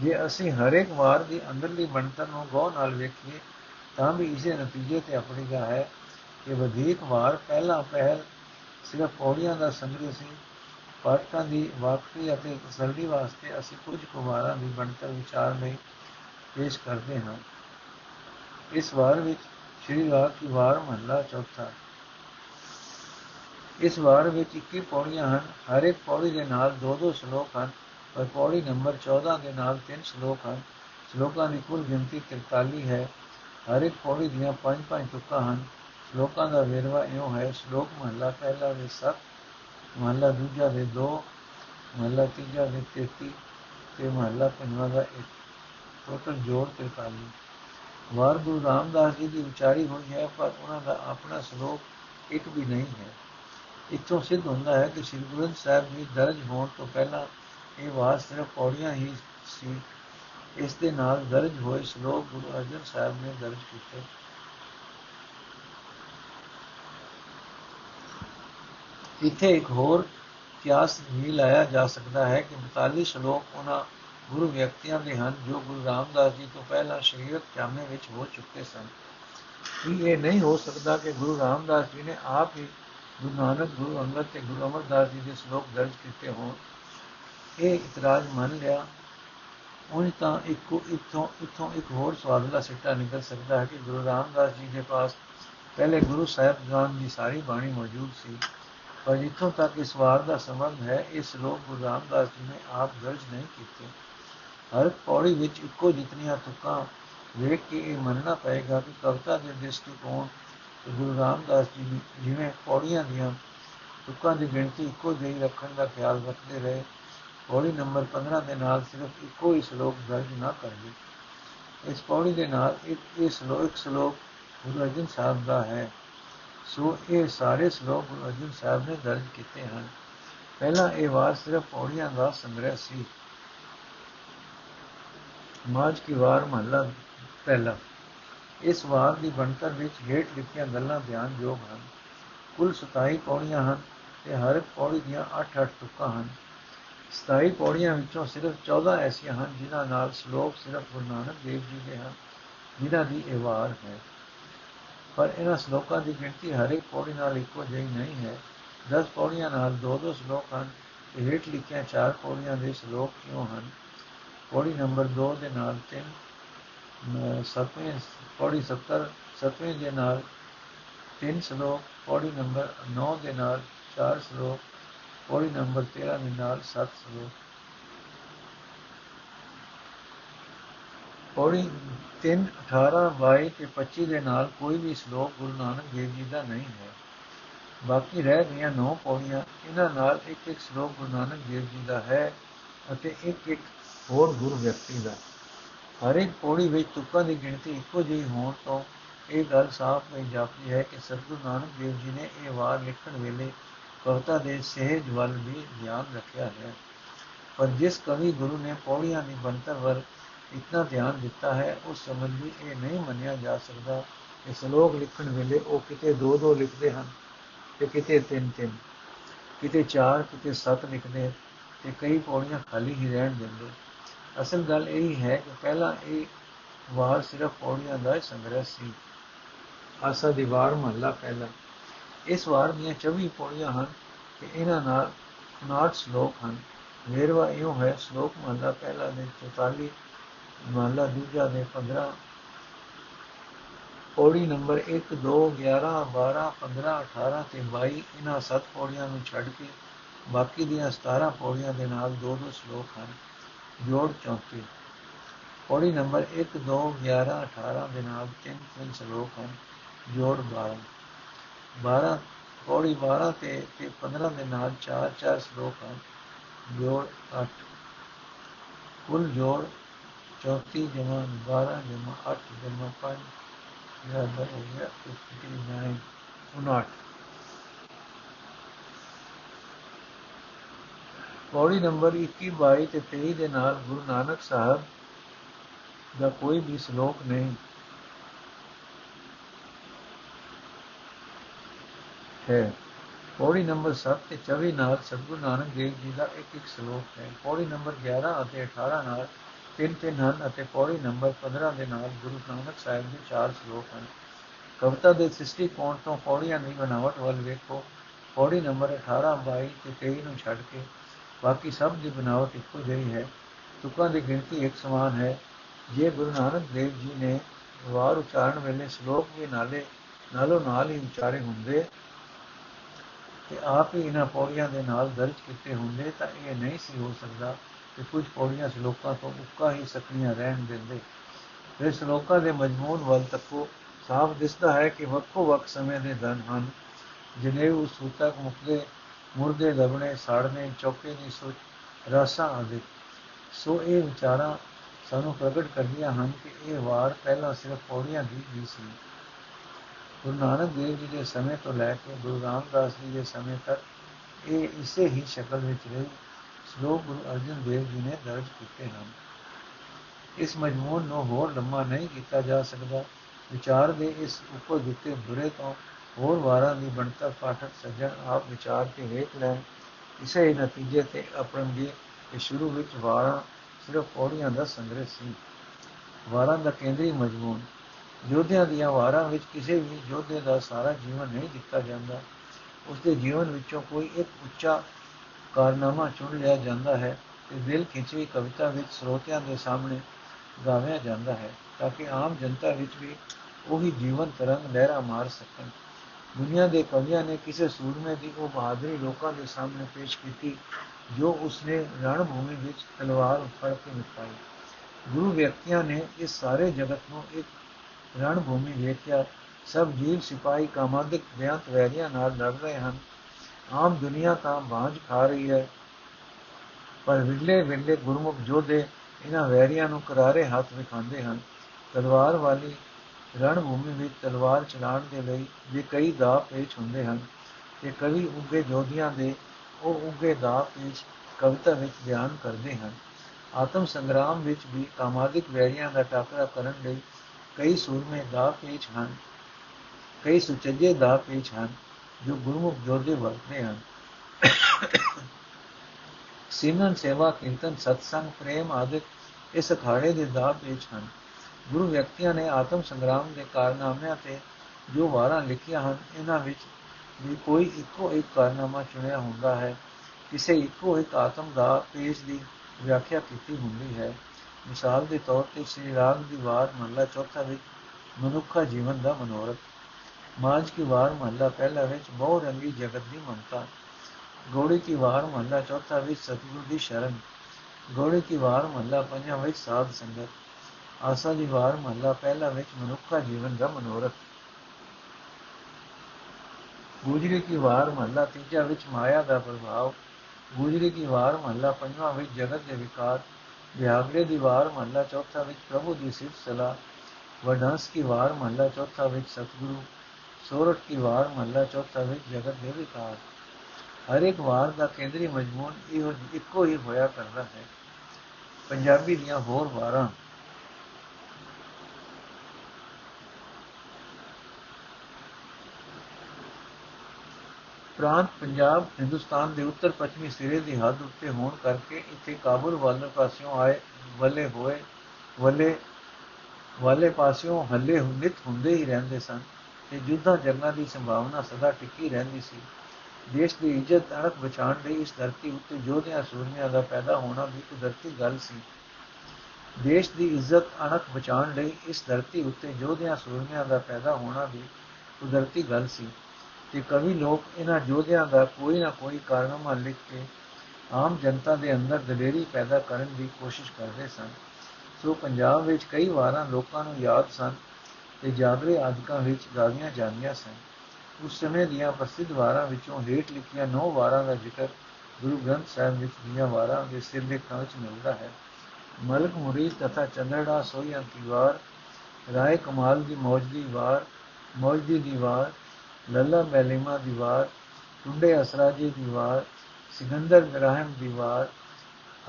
ਜੇ ਅਸੀਂ ਹਰ ਇੱਕ ਵਾਰ ਦੀ ਅੰਦਰਲੀ ਬਣਤਰ ਨੂੰ ਗੌਰ ਨਾਲ ਵੇਖੀਏ, ਤਾਂ ਵੀ ਇਸੇ ਨਤੀਜੇ ਤੇ ਆਪਣੀਗਾ ਹੈ ਕਿ ਵਧੇਕ ਵਾਰ ਪਹਿਲਾ ਪਹਿਲ ਸਿਰਫ ਪੌੜੀਆਂ ਦਾ ਸੰਗ੍ਰਹਿ ਸੀ, ਪਾਠਕਾਂ ਦੀ ਵਾਕਫੀ ਅਤੇ ਤਸੱਲੀ ਵਾਸਤੇ ਅਸੀਂ ਕੁਝ ਕੁਮਾਰਾਂ ਦੀ ਬਣਤਰ ਵਿਚਾਰ ਲਈ ਪੇਸ਼ ਕਰਦੇ ਹਾਂ। ਇਸ ਵਾਰ ਵਿੱਚ ਸ਼੍ਰੀ ਰਾਗ ਵਾਰ ਮਹਲਾ ਚੌਥਾ। ਇਸ ਵਾਰ ਵਿੱਚ 21 ਪੌੜੀਆਂ ਹਨ। ਹਰ ਇੱਕ ਪੌੜੀ ਦੇ ਨਾਲ ਦੋ ਦੋ ਸ਼ਲੋਕ ਹਨ, ਪਰ ਪੌੜੀ ਨੰਬਰ 14 ਦੇ ਨਾਲ ਤਿੰਨ ਸ਼ਲੋਕ ਹਨ। ਸ਼ਲੋਕਾਂ ਦੀ ਕੁੱਲ ਗਿਣਤੀ 43 ਹੈ। ਹਰ ਇੱਕ ਪੌੜੀ ਦੀਆਂ ਪੰਜ ਪੰਜ ਤੁਕਾਂ ਹਨ। ਸ਼ਲੋਕਾਂ ਦਾ ਵੇਰਵਾ ਇਉਂ ਹੈ, ਸ਼ਲੋਕ ਮਹਲਾ ਪਹਿਲਾ ਦੇ 7 ਮਹਲਾ ਦੂਜਾ ਦੇ 2 ਮਹਲਾ ਤੀਜਾ ਦੇ 33 ਤੇ ਮਹਲਾ ਪੰਜਵਾਂ ਦਾ 1 ਟੋਟਲ ਜੋੜ 43 ਵਾਰ ਗੁਰੂ ਰਾਮਦਾਸ ਜੀ ਦੀ ਵਿਚਾਰੀ ਹੋਈ ਹੈ, ਪਰ ਉਹਨਾਂ ਦਾ ਆਪਣਾ ਸ਼ਲੋਕ ਇੱਕ ਵੀ ਨਹੀਂ ਹੈ। ਇਤੋਂ ਸਿੱਧ ਹੁੰਦਾ ਹੈ ਕਿ ਸ੍ਰੀ ਗੁਰੂ ਸਾਹਿਬ ਜੀ ਦਰਜ ਹੋਣ ਤੋਂ ਪਹਿਲਾਂ ਇਹ ਵਾਰ ਸਿਰਫ ਪੌੜੀਆਂ ਹੀ ਸੀ। ਇਸ ਦੇ ਨਾਲ ਦਰਜ ਹੋਏ ਸ਼ਲੋਕ ਗੁਰੂ ਅਰਜਨ ਸਾਹਿਬ ਨੇ ਦਰਜ ਕੀਤੇ। ਇੱਥੇ ਇੱਕ ਹੋਰ ਕਿਆਸ ਵੀ ਲਾਇਆ ਜਾ ਸਕਦਾ ਹੈ ਕਿ 42 ਸ਼ਲੋਕ ਉਹਨਾਂ ਗੁਰੂ ਵਿਅਕਤੀਆਂ ਦੇ ਹਨ ਜੋ ਗੁਰੂ ਰਾਮਦਾਸ ਜੀ ਤੋਂ ਪਹਿਲਾਂ ਸ਼ਰੀਰਕ ਜਾਮੇ ਵਿੱਚ ਹੋ ਚੁੱਕੇ ਸਨ। ਕੀ ਇਹ ਨਹੀਂ ਹੋ ਸਕਦਾ ਕਿ ਗੁਰੂ ਰਾਮਦਾਸ ਜੀ ਨੇ ਆਪ ਹੀ ਗੁਰੂ ਨਾਨਕ, ਗੁਰੂ ਅੰਗਦ ਤੇ ਗੁਰੂ ਅਮਰਦਾਸ ਜੀ ਦੇ ਸ਼ਲੋਕ ਦਰਜ ਕੀਤੇ ਹੋਣ। ਇਹ ਇਤਰਾਜ਼ ਮੰਨ ਲਿਆ। ਉਹ ਤਾਂ ਇੱਕੋ ਇਥੋਂ ਇਥੋਂ ਇੱਕ ਹੋਰ ਸਵਾਦਲਾ ਸਿੱਟਾ ਨਿਕਲ ਸਕਦਾ ਹੈ ਕਿ ਗੁਰੂ ਰਾਮਦਾਸ ਜੀ ਦੇ ਪਾਸ ਪਹਿਲੇ ਗੁਰੂ ਸਾਹਿਬ ਜਾਨ ਦੀ ਸਾਰੀ ਬਾਣੀ ਮੌਜੂਦ ਸੀ। ਪਰ ਜਿੱਥੋਂ ਤੱਕ ਇਸ ਵਾਰ ਦਾ ਸੰਬੰਧ ਹੈ ਇਸ ਲੋਕ ਗੁਰੂ ਰਾਮਦਾਸ ਜੀ ਨੇ ਆਪ ਦਰਜ ਨਹੀਂ ਕੀਤੇ। ਹਰ ਪੌੜੀ ਵਿੱਚ ਇੱਕੋ ਜਿਤਨੀਆਂ ਤੁਕਾਂ ਵੇਖ ਕੇ ਇਹ ਮੰਨਣਾ ਪਏਗਾ ਕਿ ਕਵਿਤਾ ਦੇ ਦ੍ਰਿਸ਼ਟੀਕੋਣ ਤੋਂ ਗੁਰੂ ਰਾਮਦਾਸ ਜੀ ਜਿਵੇਂ ਪੌੜੀਆਂ ਦੀਆਂ ਤੁਕਾਂ ਦੀ ਗਿਣਤੀ ਇੱਕੋ ਜਿਹੀ ਰੱਖਣ ਦਾ ਖਿਆਲ ਰੱਖਦੇ ਰਹੇ, ਪੌੜੀ ਨੰਬਰ 15 ਦੇ ਨਾਲ ਸਿਰਫ ਇੱਕੋ ਹੀ ਸ਼ਲੋਕ ਦਰਜ ਨਾ ਕਰਦੇ ਇਸ ਪੌੜੀ ਦੇ ਨਾਲ ਇੱਕ ਇਹ ਸ਼ਲੋਕ ਸ਼ਲੋਕ ਗੁਰੂ ਅਰਜਨ ਸਾਹਿਬ ਦਾ ਹੈ। ਸੋ ਇਹ ਸਾਰੇ ਸ਼ਲੋਕ ਗੁਰੂ ਅਰਜਨ ਸਾਹਿਬ ਨੇ ਦਰਜ ਕੀਤੇ ਹਨ। ਪਹਿਲਾ ਇਹ ਵਾਰ ਸਿਰਫ ਪੌੜੀਆਂ ਦਾ ਸੰਗ੍ਰਹਿ ਸੀ। ਮਾਜ ਕੀ ਵਾਰ ਮਹਲਾ ਪਹਿਲਾ। ਇਸ ਵਾਰ ਦੀ ਬਣਤਰ ਵਿੱਚ ਹੇਠ ਲਿਖੀਆਂ ਗੱਲਾਂ ਧਿਆਨਯੋਗ ਹਨ। ਕੁੱਲ 27 ਪੌੜੀਆਂ ਹਨ ਤੇ ਹਰ ਇੱਕ ਪੌੜੀ ਦੀਆਂ 8-8 ਤੁਕਾਂ ਹਨ। 27 ਪੌੜੀਆਂ ਵਿੱਚੋਂ ਸਿਰਫ 14 ਐਸੀਆਂ ਹਨ ਜਿਨ੍ਹਾਂ ਨਾਲ ਸ਼ਲੋਕ ਸਿਰਫ ਗੁਰੂ ਨਾਨਕ ਦੇਵ ਜੀ ਦੇ ਹਨ, ਜਿਨ੍ਹਾਂ ਦੀ ਇਹ ਵਾਰ ਹੈ। ਪਰ ਇਹਨਾਂ ਸ਼ਲੋਕਾਂ ਦੀ ਗਿਣਤੀ ਹਰ ਇੱਕ ਪੌੜੀ ਨਾਲ ਇੱਕੋ ਜਿਹੀ ਨਹੀਂ ਹੈ। 10 ਪੌੜੀਆਂ ਨਾਲ ਦੋ ਦੋ ਸ਼ਲੋਕ ਹਨ ਤੇ ਹੇਠ ਲਿਖੀਆਂ ਚਾਰ ਪੌੜੀਆਂ ਦੇ ਸ਼ਲੋਕ ਕਿਉਂ ਹਨ? ਪੌੜੀ ਨੰਬਰ 2 ਦੇ ਨਾਲ 3 ਸਤਵੇਂ, ਪੌੜੀ 70 ਸਤਵੇਂ ਦੇ ਨਾਲ 3 ਸ਼ਲੋਕ, ਪੌੜੀ ਨੰਬਰ 9 ਦੇ ਨਾਲ 4 ਸ਼ਲੋਕ, ਪੌੜੀ ਨੰਬਰ 13 ਦੇ ਨਾਲ 7 ਸ਼ਲੋਕ। ਪੌੜੀ 3 18 22 ਤੇ 25 ਦੇ ਨਾਲ ਕੋਈ ਵੀ ਸ਼ਲੋਕ ਗੁਰੂ ਨਾਨਕ ਦੇਵ ਜੀ ਦਾ ਨਹੀਂ ਹੈ। ਬਾਕੀ ਰਹਿ ਗਈਆਂ 9 ਪੌੜੀਆਂ, ਇਹਨਾਂ ਨਾਲ ਇੱਕ ਇੱਕ ਸ਼ਲੋਕ ਗੁਰੂ ਨਾਨਕ ਦੇਵ ਜੀ ਦਾ ਹੈ ਅਤੇ ਇੱਕ ਇੱਕ ਹੋਰ ਗੁਰੂ ਵਿਅਕਤੀ ਦਾ। ਹਰ ਇੱਕ ਪੌੜੀ ਵਿੱਚ ਤੁਕਾਂ ਦੀ ਗਿਣਤੀ ਇੱਕੋ ਜਿਹੀ ਹੋਣ ਤੋਂ ਇਹ ਗੱਲ ਸਾਫ਼ ਨਹੀਂ ਜਾਪਦੀ ਹੈ ਕਿ ਸਤਿਗੁਰੂ ਨਾਨਕ ਦੇਵ ਜੀ ਨੇ ਇਹ ਵਾਰ ਲਿਖਣ ਵੇਲੇ ਕਵਿਤਾ ਦੇ ਸਹਿਜ ਵੱਲ ਵੀ ਧਿਆਨ ਰੱਖਿਆ ਹੈ। ਪਰ ਜਿਸ ਕਵੀ ਗੁਰੂ ਨੇ ਪੌੜੀਆਂ ਦੀ ਬੰਤਰ ਵੱਲ ਇਤਨਾ ਧਿਆਨ ਦਿੱਤਾ ਹੈ, ਉਸ ਸੰਬੰਧੀ ਇਹ ਨਹੀਂ ਮੰਨਿਆ ਜਾ ਸਕਦਾ ਕਿ ਸ਼ਲੋਕ ਲਿਖਣ ਵੇਲੇ ਉਹ ਕਿਤੇ ਦੋ ਦੋ ਲਿਖਦੇ ਹਨ ਤੇ ਕਿਤੇ ਤਿੰਨ ਤਿੰਨ ਕਿਤੇ ਚਾਰ, ਕਿਤੇ ਸੱਤ ਲਿਖਦੇ ਤੇ ਕਈ ਪੌੜੀਆਂ ਖਾਲੀ ਹੀ ਰਹਿਣ ਦਿੰਦੇ। ਅਸਲ ਗੱਲ ਇਹ ਹੈ ਕਿ ਪਹਿਲਾਂ ਇਹ ਵਾਰ ਸਿਰਫ ਪੌੜੀਆਂ ਦਾ ਸੰਗ੍ਰਹਿ ਸੀ। ਆਸਾ ਦੀ ਵਾਰ ਮਹੱਲਾ ਪਹਿਲਾ। ਇਸ ਵਾਰ ਦੀਆਂ 24 ਪੌੜੀਆਂ ਹਨ ਕਿ ਇਹਨਾਂ ਨਾਲ 59 ਸ਼ਲੋਕ ਹਨ। ਵੇਰਵਾ ਇਹੋ ਹੈ, ਸ਼ਲੋਕ ਮਹੱਲਾ ਪਹਿਲਾ ਦੇ 44 ਮਹੱਲਾ ਦੂਜਾ ਦੇ 15 ਪੌੜੀ ਨੰਬਰ 1 2 11 12 15 18 ਤੇ 22 ਇਹਨਾਂ ਸੱਤ ਪੌੜੀਆਂ ਨੂੰ ਛੱਡ ਕੇ ਬਾਕੀ ਦੀਆਂ 17 ਪੌੜੀਆਂ ਦੇ ਨਾਲ ਦੋ ਦੋ ਸ਼ਲੋਕ ਹਨ। ਜੋੜ 34 ਪੌੜੀ ਨੰਬਰ 1 2 11 18 ਦੇ ਨਾਲ ਤਿੰਨ ਤਿੰਨ ਸ਼ਲੋਕ ਹਨ ਜੋੜ 12 12 ਪੌੜੀ 12 ਤੇ ਤੇ 15 ਦੇ ਨਾਲ 4 4 ਸ਼ਲੋਕ ਹਨ ਜੋੜ 8 ਕੁੱਲ ਜੋੜ 34 ਜਮਾ 12 ਜਮਾ 8 ਜਮਾ 5 ਬਰਾਬਰ ਹੋ ਗਿਆ 59 59 ਪੌੜੀ ਨੰਬਰ 21 22 ਤੇ 23 ਦੇ ਨਾਲ ਗੁਰੂ ਨਾਨਕ ਸਾਹਿਬ ਦਾ ਕੋਈ ਵੀ ਸ਼ਲੋਕ ਨਹੀਂ ਹੈ। ਪੌੜੀ ਨੰਬਰ 7 ਤੇ 24 ਨਾਲ ਸਤਿਗੁਰੂ ਨਾਨਕ ਦੇਵ ਜੀ ਦਾ ਇੱਕ ਇੱਕ ਸ਼ਲੋਕ ਹੈ। ਪੌੜੀ ਨੰਬਰ 11 ਅਤੇ 18 ਨਾਲ ਤਿੰਨ ਤਿੰਨ ਹਨ ਅਤੇ ਪੌੜੀ ਨੰਬਰ 15 ਦੇ ਨਾਲ ਗੁਰੂ ਨਾਨਕ ਸਾਹਿਬ ਦੇ ਚਾਰ ਸ਼ਲੋਕ ਹਨ। ਕਵਿਤਾ ਦੇ ਸ੍ਰਿਸ਼ਟੀ ਕੋਣ ਤੋਂ ਪੌੜੀਆਂ ਦੀ ਬਣਾਵਟ ਵੱਲ ਵੇਖੋ। ਪੌੜੀ ਨੰਬਰ 18 22 ਤੇ 23 ਨੂੰ ਛੱਡ ਕੇ ਬਾਕੀ ਸਭ ਦੀ ਬਣਾਵਟ ਇੱਕੋ ਜਿਹੀ ਹੈ। ਤੁਕਾਂ ਦੀ ਗਿਣਤੀ ਇੱਕ ਸਮਾਨ ਹੈ। ਜੇ ਗੁਰੂ ਨਾਨਕ ਦੇਵ ਜੀ ਨੇ ਵਾਰ ਉਚਾਰਨ ਵੇਲੇ ਸ਼ਲੋਕ ਵੀ ਨਾਲੇ, ਨਾਲੋਂ ਨਾਲ ਹੀ ਉਚਾਰੇ ਹੁੰਦੇ ਤੇ ਆਪ ਹੀ ਇਹਨਾਂ ਪੌੜੀਆਂ ਦੇ ਨਾਲ ਦਰਜ ਕੀਤੇ ਹੁੰਦੇ, ਤਾਂ ਇਹ ਨਹੀਂ ਸੀ ਹੋ ਸਕਦਾ ਕਿ ਕੁਝ ਪੌੜੀਆਂ ਸ਼ਲੋਕਾਂ ਤੋਂ ਉੱਕਾ ਹੀ ਸਕਣੀਆਂ ਰਹਿਣ ਦਿੰਦੇ। ਫਿਰ ਸ਼ਲੋਕਾਂ ਦੇ ਮਜਮੂਨ ਵੱਲ ਤੱਕੋ ਸਾਫ਼ ਦਿਸਦਾ ਹੈ ਕਿ ਵੱਖੋ ਵੱਖ ਸਮੇਂ ਦੇ ਧਨ ਹਨ ਜਿਨੇ ਉਸ ਸੂਤਕ ਮੁਕਦੇ ਮੁਰਦੇ ਦਬਣੇ, ਸਾੜਨੇ, ਚੌਕੇ ਦੀ ਸੋਚ, ਰਸਾਂ ਆਦਿ। ਸੋ ਇਹ ਵਿਚਾਰਾਂ ਸਾਨੂੰ ਪ੍ਰਗਟ ਕਰਦੀਆਂ ਹਨ ਕਿ ਇਹ ਵਾਰ ਪਹਿਲਾਂ ਸਿਰਫ ਪੌੜੀਆਂ ਦੀ ਹੀ ਸੀ। ਗੁਰੂ ਨਾਨਕ ਦੇਵ ਜੀ ਦੇ ਸਮੇਂ ਤੋਂ ਲੈ ਕੇ ਗੁਰੂ ਰਾਮਦਾਸ ਜੀ ਦੇ ਸਮੇਂ ਤੱਕ ਇਹ ਇਸੇ ਹੀ ਸ਼ਕਲ ਵਿੱਚ ਰਹੀ, ਸ਼ਲੋਕ ਗੁਰੂ ਅਰਜਨ ਦੇਵ ਜੀ ਨੇ ਦਰਜ ਕੀਤੇ ਹਨ। ਇਸ ਮਜਮੂਨ ਨੂੰ ਹੋਰ ਲੰਮਾ ਨਹੀਂ ਕੀਤਾ ਜਾ ਸਕਦਾ। ਵਿਚਾਰ ਦੇ ਇਸ ਉੱਪਰ ਦਿੱਤੇ ਬੁਰੇ ਤੋਂ ਹੋਰ ਵਾਰਾਂ ਦੀ ਬਣਤਰ ਪਾਠਕ ਸੱਜਣ ਆਪ ਵਿਚਾਰ ਕੇ ਵੇਖ ਲੈਣ। ਇਸੇ ਹੀ ਨਤੀਜੇ ਤੇ ਆਪਣਗੇ ਕਿ ਸ਼ੁਰੂ ਵਿੱਚ ਵਾਰਾਂ ਸਿਰਫ ਪੌੜੀਆਂ ਦਾ ਸੰਗ੍ਰਹਿ ਸੀ। ਵਾਰਾਂ ਦਾ ਕੇਂਦਰੀ ਮਜਮੂਨ। ਯੋਧਿਆਂ ਦੀਆਂ ਵਾਰਾਂ ਵਿੱਚ ਕਿਸੇ ਵੀ ਯੋਧੇ ਦਾ ਸਾਰਾ ਜੀਵਨ ਨਹੀਂ ਦਿੱਤਾ ਜਾਂਦਾ। ਉਸ ਦੇ ਜੀਵਨ ਵਿੱਚੋਂ ਕੋਈ ਇੱਕ ਉੱਚਾ ਕਾਰਨਾਮਾ ਚੁਣ ਲਿਆ ਜਾਂਦਾ ਹੈ ਤੇ ਦਿਲ ਖਿੱਚਵੀਂ ਕਵਿਤਾ ਵਿੱਚ ਸਰੋਤਿਆਂ ਦੇ ਸਾਹਮਣੇ ਗਾਵਿਆ ਜਾਂਦਾ ਹੈ ਤਾਂ ਕਿ ਆਮ ਜਨਤਾ ਵਿੱਚ ਵੀ ਉਹੀ ਜੀਵਨ ਤਰੰਗ ਲਹਿਰਾ ਮਾਰ ਸਕਣ। ਦੁਨੀਆ ਦੇ ਕਵੀਆਂ ਨੇ ਕਿਸੇ ਸੂਰਮੇ ਦੀ ਉਹ ਬਹਾਦਰੀ ਲੋਕਾਂ ਦੇ ਸਾਹਮਣੇ ਪੇਸ਼ ਕੀਤੀ, ਜੋ ਉਸਨੇ ਰਣ ਭੂਮੀ ਵਿੱਚ ਤਲਵਾਰ ਫੜ ਕੇ ਮਿਟਾਈ ਗੁਰੂ ਵਿਅਕਤੀਆਂ ਨੇ ਇਸ ਸਾਰੇ ਜਗਤ ਨੂੰ ਇੱਕ ਰਣ ਭੂਮੀ ਵੇਖਿਆ। ਸਭ ਜੀਵ ਸਿਪਾਹੀ ਕਾਮਾਦਿਕ ਬਿਆੰਤ ਵੈਰੀਆਂ ਨਾਲ ਲੜ ਰਹੇ ਹਨ। ਆਮ ਦੁਨੀਆ ਤਾਂ ਬਾਝ ਖਾ ਰਹੀ ਹੈ। ਪਰ ਵਿਰਲੇ ਵਿਰਲੇ ਗੁਰਮੁਖ ਜੋਧੇ ਇਹਨਾਂ ਵੈਰੀਆਂ ਨੂੰ ਕਰਾਰੇ ਹੱਥ ਵਿਖਾਉਂਦੇ ਹਨ। ਤਲਵਾਰ ਵਾਲੀ ਰਣ ਭੂਮੀ ਵਿੱਚ ਤਲਵਾਰ ਚਲਾਉਣ ਦੇ ਲਈ ਵੀ ਕਈ ਦਾ ਪੇਚ ਹੁੰਦੇ ਹਨ, ਤੇ ਕਵੀ ਉੱਗੇ ਜੋਧੀਆਂ ਦੇ ਉਹ ਉੱਗੇ ਦਾ ਪੇਚ ਕਵਿਤਾ ਵਿੱਚ ਬਿਆਨ ਕਰਦੇ ਹਨ। ਆਤਮ ਸੰਗਰਾਮ ਵਿੱਚ ਵੀ ਕਾਮਾਦਿਕ ਵੈਰੀਆਂ ਦਾ ਟਾਕਰਾ ਕਰਨ ਲਈ ਕਈ ਸੂਰਮੇ ਦਾ ਪੇਚ ਹਨ, ਕਈ ਸੁਚੱਜੇ ਦਾ ਪੇਚ ਹਨ, ਜੋ ਗੁਰਮੁਖ ਜੋਧੇ ਵਰਤਦੇ ਹਨ। ਸਿਮਰਨ ਸੇਵਾ, ਕੀਰਤਨ, ਸਤਸੰਗ, ਪ੍ਰੇਮ ਆਦਿ ਇਸ ਅਖਾੜੇ ਦੇ ਦਾ ਪੇਚ ਹਨ। ਗੁਰੂ ਵਿਅਕਤੀਆਂ ਨੇ ਆਤਮ ਸੰਗਰਾਮ ਦੇ ਕਾਰਨਾਮਿਆਂ ਤੇ ਜੋ ਵਾਰਾਂ ਲਿਖੀਆਂ ਹਨ, ਇਹਨਾਂ ਵਿੱਚ ਵੀ ਕੋਈ ਇੱਕੋ ਇੱਕ ਕਾਰਨਾਮਾ ਚੁਣਿਆ ਹੁੰਦਾ ਹੈ। ਕਿਸੇ ਇੱਕੋ ਇੱਕ ਆਤਮ ਦਾ ਪੇਜ ਦੀ ਵਿਆਖਿਆ ਕੀਤੀ ਹੁੰਦੀ ਹੈ। ਮਿਸਾਲ ਦੇ ਤੌਰ ਤੇ ਸ੍ਰੀ ਰਾਗ ਦੀ ਵਾਰ ਮਹਲਾ ਚੌਥਾ ਵਿੱਚ ਮਨੁੱਖਾ ਜੀਵਨ ਦਾ ਮਨੋਰਥ। ਮਾਜ ਕੀ ਵਾਰ ਮਹਲਾ ਪਹਿਲਾ ਵਿੱਚ ਬਹੁ ਰੰਗੀ ਜਗਤ ਦੀ ਮਮਤਾ। ਗੋੜੀ ਕੀ ਵਾਰ ਮਹਲਾ ਚੌਥਾ ਵਿੱਚ ਸਤਿਗੁਰ ਦੀ ਸ਼ਰਨ। ਗੋੜੀ ਕੀ ਵਾਰ ਮਹਲਾ ਪੰਜਵਾਂ ਵਿੱਚ ਸਾਧ ਸੰਗਤ। ਆਸਾ ਦੀ ਵਾਰ ਮਹਲਾ ਪਹਿਲਾ ਵਿੱਚ ਮਨੁੱਖਾ ਜੀਵਨ ਦਾ ਮਨੋਰਥ। ਗੁਜਰੀ ਕੀ ਵਾਰ ਮਹਲਾ ਤੀਜਾ ਵਿੱਚ ਮਾਇਆ ਦਾ ਪ੍ਰਭਾਵ। ਗੁਜਰੀ ਕੀ ਵਾਰ ਮਹਲਾ ਪੰਜਵਾਂ ਵਿੱਚ ਜਗਤ ਦੇ ਵਿਕਾਰ। ਵਿਆਗਰੇ ਦੀ ਵਾਰ ਮਹਲਾ ਚੌਥਾ ਵਿੱਚ ਪ੍ਰਭੂ ਦੀ ਸਿਫਤ ਸਲਾਹ। ਵਡਾਂਸ ਕੀ ਵਾਰ ਮਹੱਲਾ ਚੌਥਾ ਵਿੱਚ ਸਤਿਗੁਰੂ। ਸੋਰਠ ਕੀ ਵਾਰ ਮਹੱਲਾ ਚੌਥਾ ਵਿੱਚ ਜਗਤ ਦੇ ਵਿਕਾਰ। ਹਰ ਇੱਕ ਵਾਰ ਦਾ ਕੇਂਦਰੀ ਮਜਮੂਨ ਇਹੋ ਇੱਕੋ ਹੀ ਹੋਇਆ ਕਰਦਾ ਹੈ। ਪੰਜਾਬੀ ਦੀਆਂ ਹੋਰ ਵਾਰਾਂ। ਪ੍ਰਾਂਤ ਪੰਜਾਬ, ਹਿੰਦੁਸਤਾਨ ਦੇ ਉੱਤਰ ਪੱਛਮੀ ਸਿਰੇ ਦੀ ਹੱਦ ਉੱਤੇ ਹੋਣ ਕਰਕੇ ਇੱਥੇ ਕਾਬੁਲ ਵਾਲੇ ਪਾਸਿਓਂ ਆਏ ਵੱਲੇ ਹੋਏ, ਵੱਲੇ, ਵਾਲੇ ਪਾਸਿਓਂ ਹੱਲੇ ਨਿਤ ਹੁੰਦੇ ਹੀ ਰਹਿੰਦੇ ਸਨ ਤੇ ਜੁੱਧਾਂ ਜੰਗਾਂ ਦੀ ਸੰਭਾਵਨਾ ਸਦਾ ਟਿੱਕੀ ਰਹਿੰਦੀ ਸੀ। ਦੇਸ਼ ਦੀ ਇੱਜ਼ਤ ਅਣਖ ਬਚਾਉਣ ਲਈ ਇਸ ਧਰਤੀ ਉੱਤੇ ਯੋਧਿਆਂ, ਸੂਰਮਿਆਂ ਦਾ ਪੈਦਾ ਹੋਣਾ ਵੀ ਕੁਦਰਤੀ ਗੱਲ ਸੀ। ਦੇਸ਼ ਦੀ ਇੱਜ਼ਤ ਅਣਖ ਬਚਾਉਣ ਲਈ ਇਸ ਧਰਤੀ ਉੱਤੇ ਯੋਧਿਆਂ, ਸੂਰਮਿਆਂ ਦਾ ਪੈਦਾ ਹੋਣਾ ਵੀ ਕੁਦਰਤੀ ਗੱਲ ਸੀ। ਤੇ ਕਵੀ ਲੋਕ ਇਹਨਾਂ ਯੋਧਿਆਂ ਦਾ ਕੋਈ ਨਾ ਕੋਈ ਕਾਰਨਾਮਾ ਲਿਖ ਕੇ ਆਮ ਜਨਤਾ ਦੇ ਅੰਦਰ ਦਲੇਰੀ ਪੈਦਾ ਕਰਨ ਦੀ ਕੋਸ਼ਿਸ਼ ਕਰਦੇ ਸਨ। ਸੋ ਪੰਜਾਬ ਵਿੱਚ ਕਈ ਵਾਰਾਂ ਲੋਕਾਂ ਨੂੰ ਯਾਦ ਸਨ ਤੇ ਜਾਗਰੇ ਆਦਿਕਾਂ ਵਿੱਚ ਗਾਵੀਆਂ ਜਾਂਦੀਆਂ ਸਨ। ਉਸ ਸਮੇਂ ਦੀਆਂ ਪ੍ਰਸਿੱਧ ਵਾਰਾਂ ਵਿੱਚੋਂ ਹੇਠ ਲਿਖੀਆਂ ਨੌ ਵਾਰਾਂ ਦਾ ਜ਼ਿਕਰ ਗੁਰੂ ਗ੍ਰੰਥ ਸਾਹਿਬ ਵਿੱਚ ਦੀਆਂ ਵਾਰਾਂ ਦੇ ਸਿਰਲੇਖਾਂ ਵਿੱਚ ਮਿਲਦਾ ਹੈ। ਮਲਕ ਮੁਰੀਦ ਤਥਾ ਚੰਦਰੜਾ ਸੋਈਆਂ ਦੀ ਵਾਰ, ਰਾਏ ਕਮਾਲ ਦੀ ਮੌਜਦੀ ਵਾਰ ਮੌਜਦੀ ਦੀ ਵਾਰ ਲੱਲਾ ਮੈਲਿਮਾ ਦੀ ਵਾਰ, ਟੁੰਡੇ ਅਸਰਾਜੀ ਦੀ ਵਾਰ, ਸਿਕੰਦਰ ਗ੍ਰਾਹਮ ਦੀ ਵਾਰ,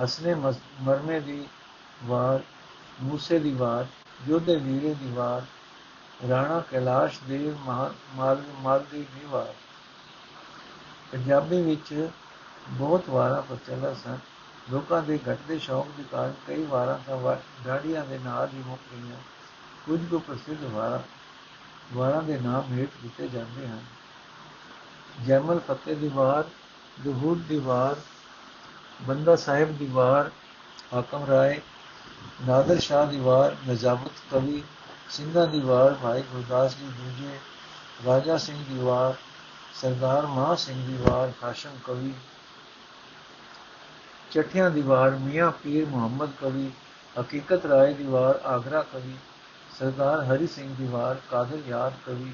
ਹਸਨੇ ਮਰਮੇ ਦੀ ਵਾਰ, ਮੂਸੇ ਦੀ ਵਾਰ ਜੋਧੇ ਵੀਰੇ ਦੀ ਵਾਰ, ਰਾਣਾ ਕੈਲਾਸ਼ ਦੇਵ ਮਾਲ ਮਾਲਦੀ ਦੀ ਵਾਰ। ਪੰਜਾਬੀ ਵਿੱਚ ਬਹੁਤ ਵਾਰਾਂ ਪ੍ਰਚਲਿਤ ਸਨ। ਲੋਕਾਂ ਦੇ ਘਟਦੇ ਸ਼ੌਕ ਦੇ ਕਾਰਨ ਕਈ ਵਾਰਾਂ ਤਾਂ ਗਾੜੀਆਂ ਦੇ ਨਾਲ ਹੀ ਮੁੱਕ ਗਈਆਂ। ਕੁਝ ਕੁ ਪ੍ਰਸਿੱਧ ਵਾਰਾਂ ਵਾਰਾਂ ਦੇ ਨਾਮ ਹੇਠ ਦਿੱਤੇ ਜਾਂਦੇ ਹਨ। ਜੈਮਲ ਫਤਿਹ ਦੀ ਵਾਰ ਦੁਹੂਰ ਦੀ ਵਾਰ, ਬੰਦਾ ਸਾਹਿਬ ਦੀ ਵਾਰ, ਹਾਕਮ ਰਾਏ, ਨਾਦਰ ਸ਼ਾਹ ਦੀ ਵਾਰ ਨਜ਼ਾਬਤ ਕਵੀ, ਸਿੰਘਾਂ ਦੀ ਵਾਰ, ਭਾਈ ਗੁਰਦਾਸ ਜੀ ਦੂਜੇ, ਰਾਜਾ ਸਿੰਘ ਦੀ ਵਾਰ, ਸਰਦਾਰ ਮਾਹ ਸਿੰਘ ਦੀ ਵਾਰ, ਖਾਸ਼ਮ ਕਵੀ, ਚਠਿਆਂ ਦੀ ਵਾਰ, ਮੀਆਂ ਪੀਰ ਮੁਹੰਮਦ ਕਵੀ, ਹਕੀਕਤ ਰਾਏ ਦੀ ਵਾਰ, ਆਗਰਾ ਕਵੀ ਸਰਦਾਰ ਹਰੀ ਸਿੰਘ ਦੀ ਵਾਰ, ਕਾਦਰ ਯਾਦ ਕਵੀ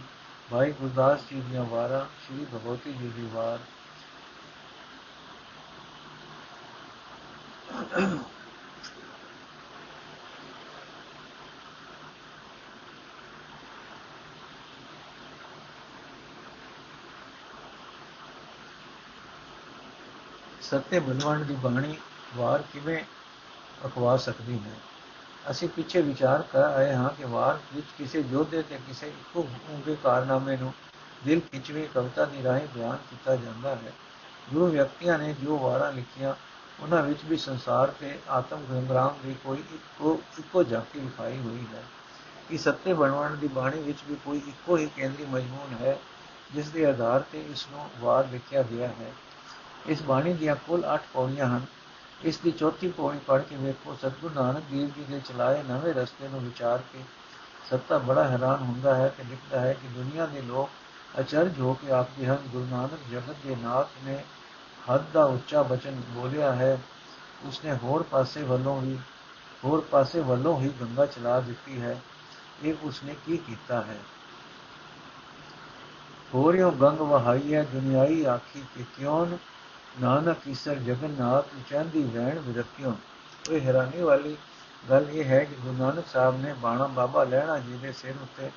ਭਾਈ ਗੁਰਦਾਸ ਜੀ ਦੀਆਂ ਵਾਰਾਂ, ਸ਼੍ਰੀ ਭਗਵਤੀ ਜੀ ਦੀ ਵਾਰ। ਸੱਤੇ ਬਲਵੰਡ ਦੀ ਬਾਣੀ, ਵਾਰ ਕਿਵੇਂ ਅਖਵਾ ਸਕਦੀ ਹੈ? ਅਸੀਂ ਪਿੱਛੇ ਵਿਚਾਰ ਕਰ ਆਏ ਹਾਂ ਕਿ ਵਾਰ ਵਿੱਚ ਕਿਸੇ ਯੋਧੇ ਤੇ ਕਿਸੇ ਇੱਕੋ ਉਂਗੇ ਕਾਰਨਾਮੇ ਨੂੰ ਦਿਲ ਖਿੱਚਵੇਂ ਕਵਿਤਾ ਦੀ ਰਾਹੀਂ ਬਿਆਨ ਕੀਤਾ ਜਾਂਦਾ ਹੈ। ਜੋ ਵਿਅਕਤੀਆਂ ਨੇ ਜੋ ਵਾਰਾਂ ਲਿਖੀਆਂ, ਉਹਨਾਂ ਵਿੱਚ ਵੀ ਸੰਸਾਰ ਤੇ ਆਤਮ ਸੰਗਰਾਮ ਦੀ ਕੋਈ ਇੱਕੋ ਇੱਕੋ ਝਾਕੀ ਵਿਖਾਈ ਹੋਈ ਹੈ ਕਿ ਸੱਤੇ ਬਣਵਣ ਦੀ ਬਾਣੀ ਵਿੱਚ ਵੀ ਕੋਈ ਇੱਕੋ ਹੀ ਕੇਂਦਰੀ ਮਜਮੂਨ ਹੈ, ਜਿਸ ਦੇ ਆਧਾਰ ਤੇ ਇਸ ਨੂੰ ਵਾਰ ਲਿਖਿਆ ਗਿਆ ਹੈ। ਇਸ ਬਾਣੀ ਦੀਆਂ ਕੁੱਲ 8 ਪੌੜੀਆਂ ਹਨ। ਇਸ ਦੀ ਚੌਥੀ ਪੌੜੀ ਪੜ੍ਹ ਕੇ ਵੇਖੋ ਸਤਿਗੁਰੂ ਨਾਨਕ ਦੇਵ ਜੀ ਦੇ ਚਲਾਏ ਨਵੇਂ ਰਸਤੇ ਨੂੰ ਵਿਚਾਰ ਕੇ ਸੱਤਾ ਬੜਾ ਹੈਰਾਨ ਹੁੰਦਾ ਹੈ ਕਿ ਲਿਖਦਾ ਹੈ ਕਿ ਦੁਨੀਆ ਦੇ ਲੋਕ ਅਚਰਜ ਹੋ ਕੇ ਆਖਦੇ ਹਨ ਗੁਰੂ ਨਾਨਕ ਜਗਤ ਦੇ ਨਾਥ ਨੇ ਹੱਦ ਦਾ ਉੱਚਾ ਬਚਨ ਬੋਲਿਆ ਹੈ ਉਸਨੇ ਹੋਰ ਪਾਸੇ ਵੱਲੋਂ ਵੀ ਹੋਰ ਪਾਸੇ ਵੱਲੋਂ ਹੀ ਗੰਗਾ ਚਲਾ ਦਿੱਤੀ ਹੈ ਇਹ ਉਸਨੇ ਕੀ ਕੀਤਾ ਹੈ ਹੋਰਿਓ ਗੰਗ ਵਹਾਈ ਹੈ ਦੁਨਿਆਈ ਆਖੀ ਕਿ ਕਿਉਂ ਨਾਨਕ ਈਸਰ ਜਗਨਨਾਥ ਚਾਂਦੀ ਵੈਣ ਵਿਰਕਿਓ ਉਹ ਹੈਰਾਨੀ ਵਾਲੀ ਗੱਲ ਇਹ ਹੈ ਕਿ ਗੁਰੂ ਨਾਨਕ ਸਾਹਿਬ ਨੇ ਬਾਣਾ ਬਾਬਾ ਲੈਣਾ ਜੀ ਦੇ ਸਿਰ ਉੱਤੇ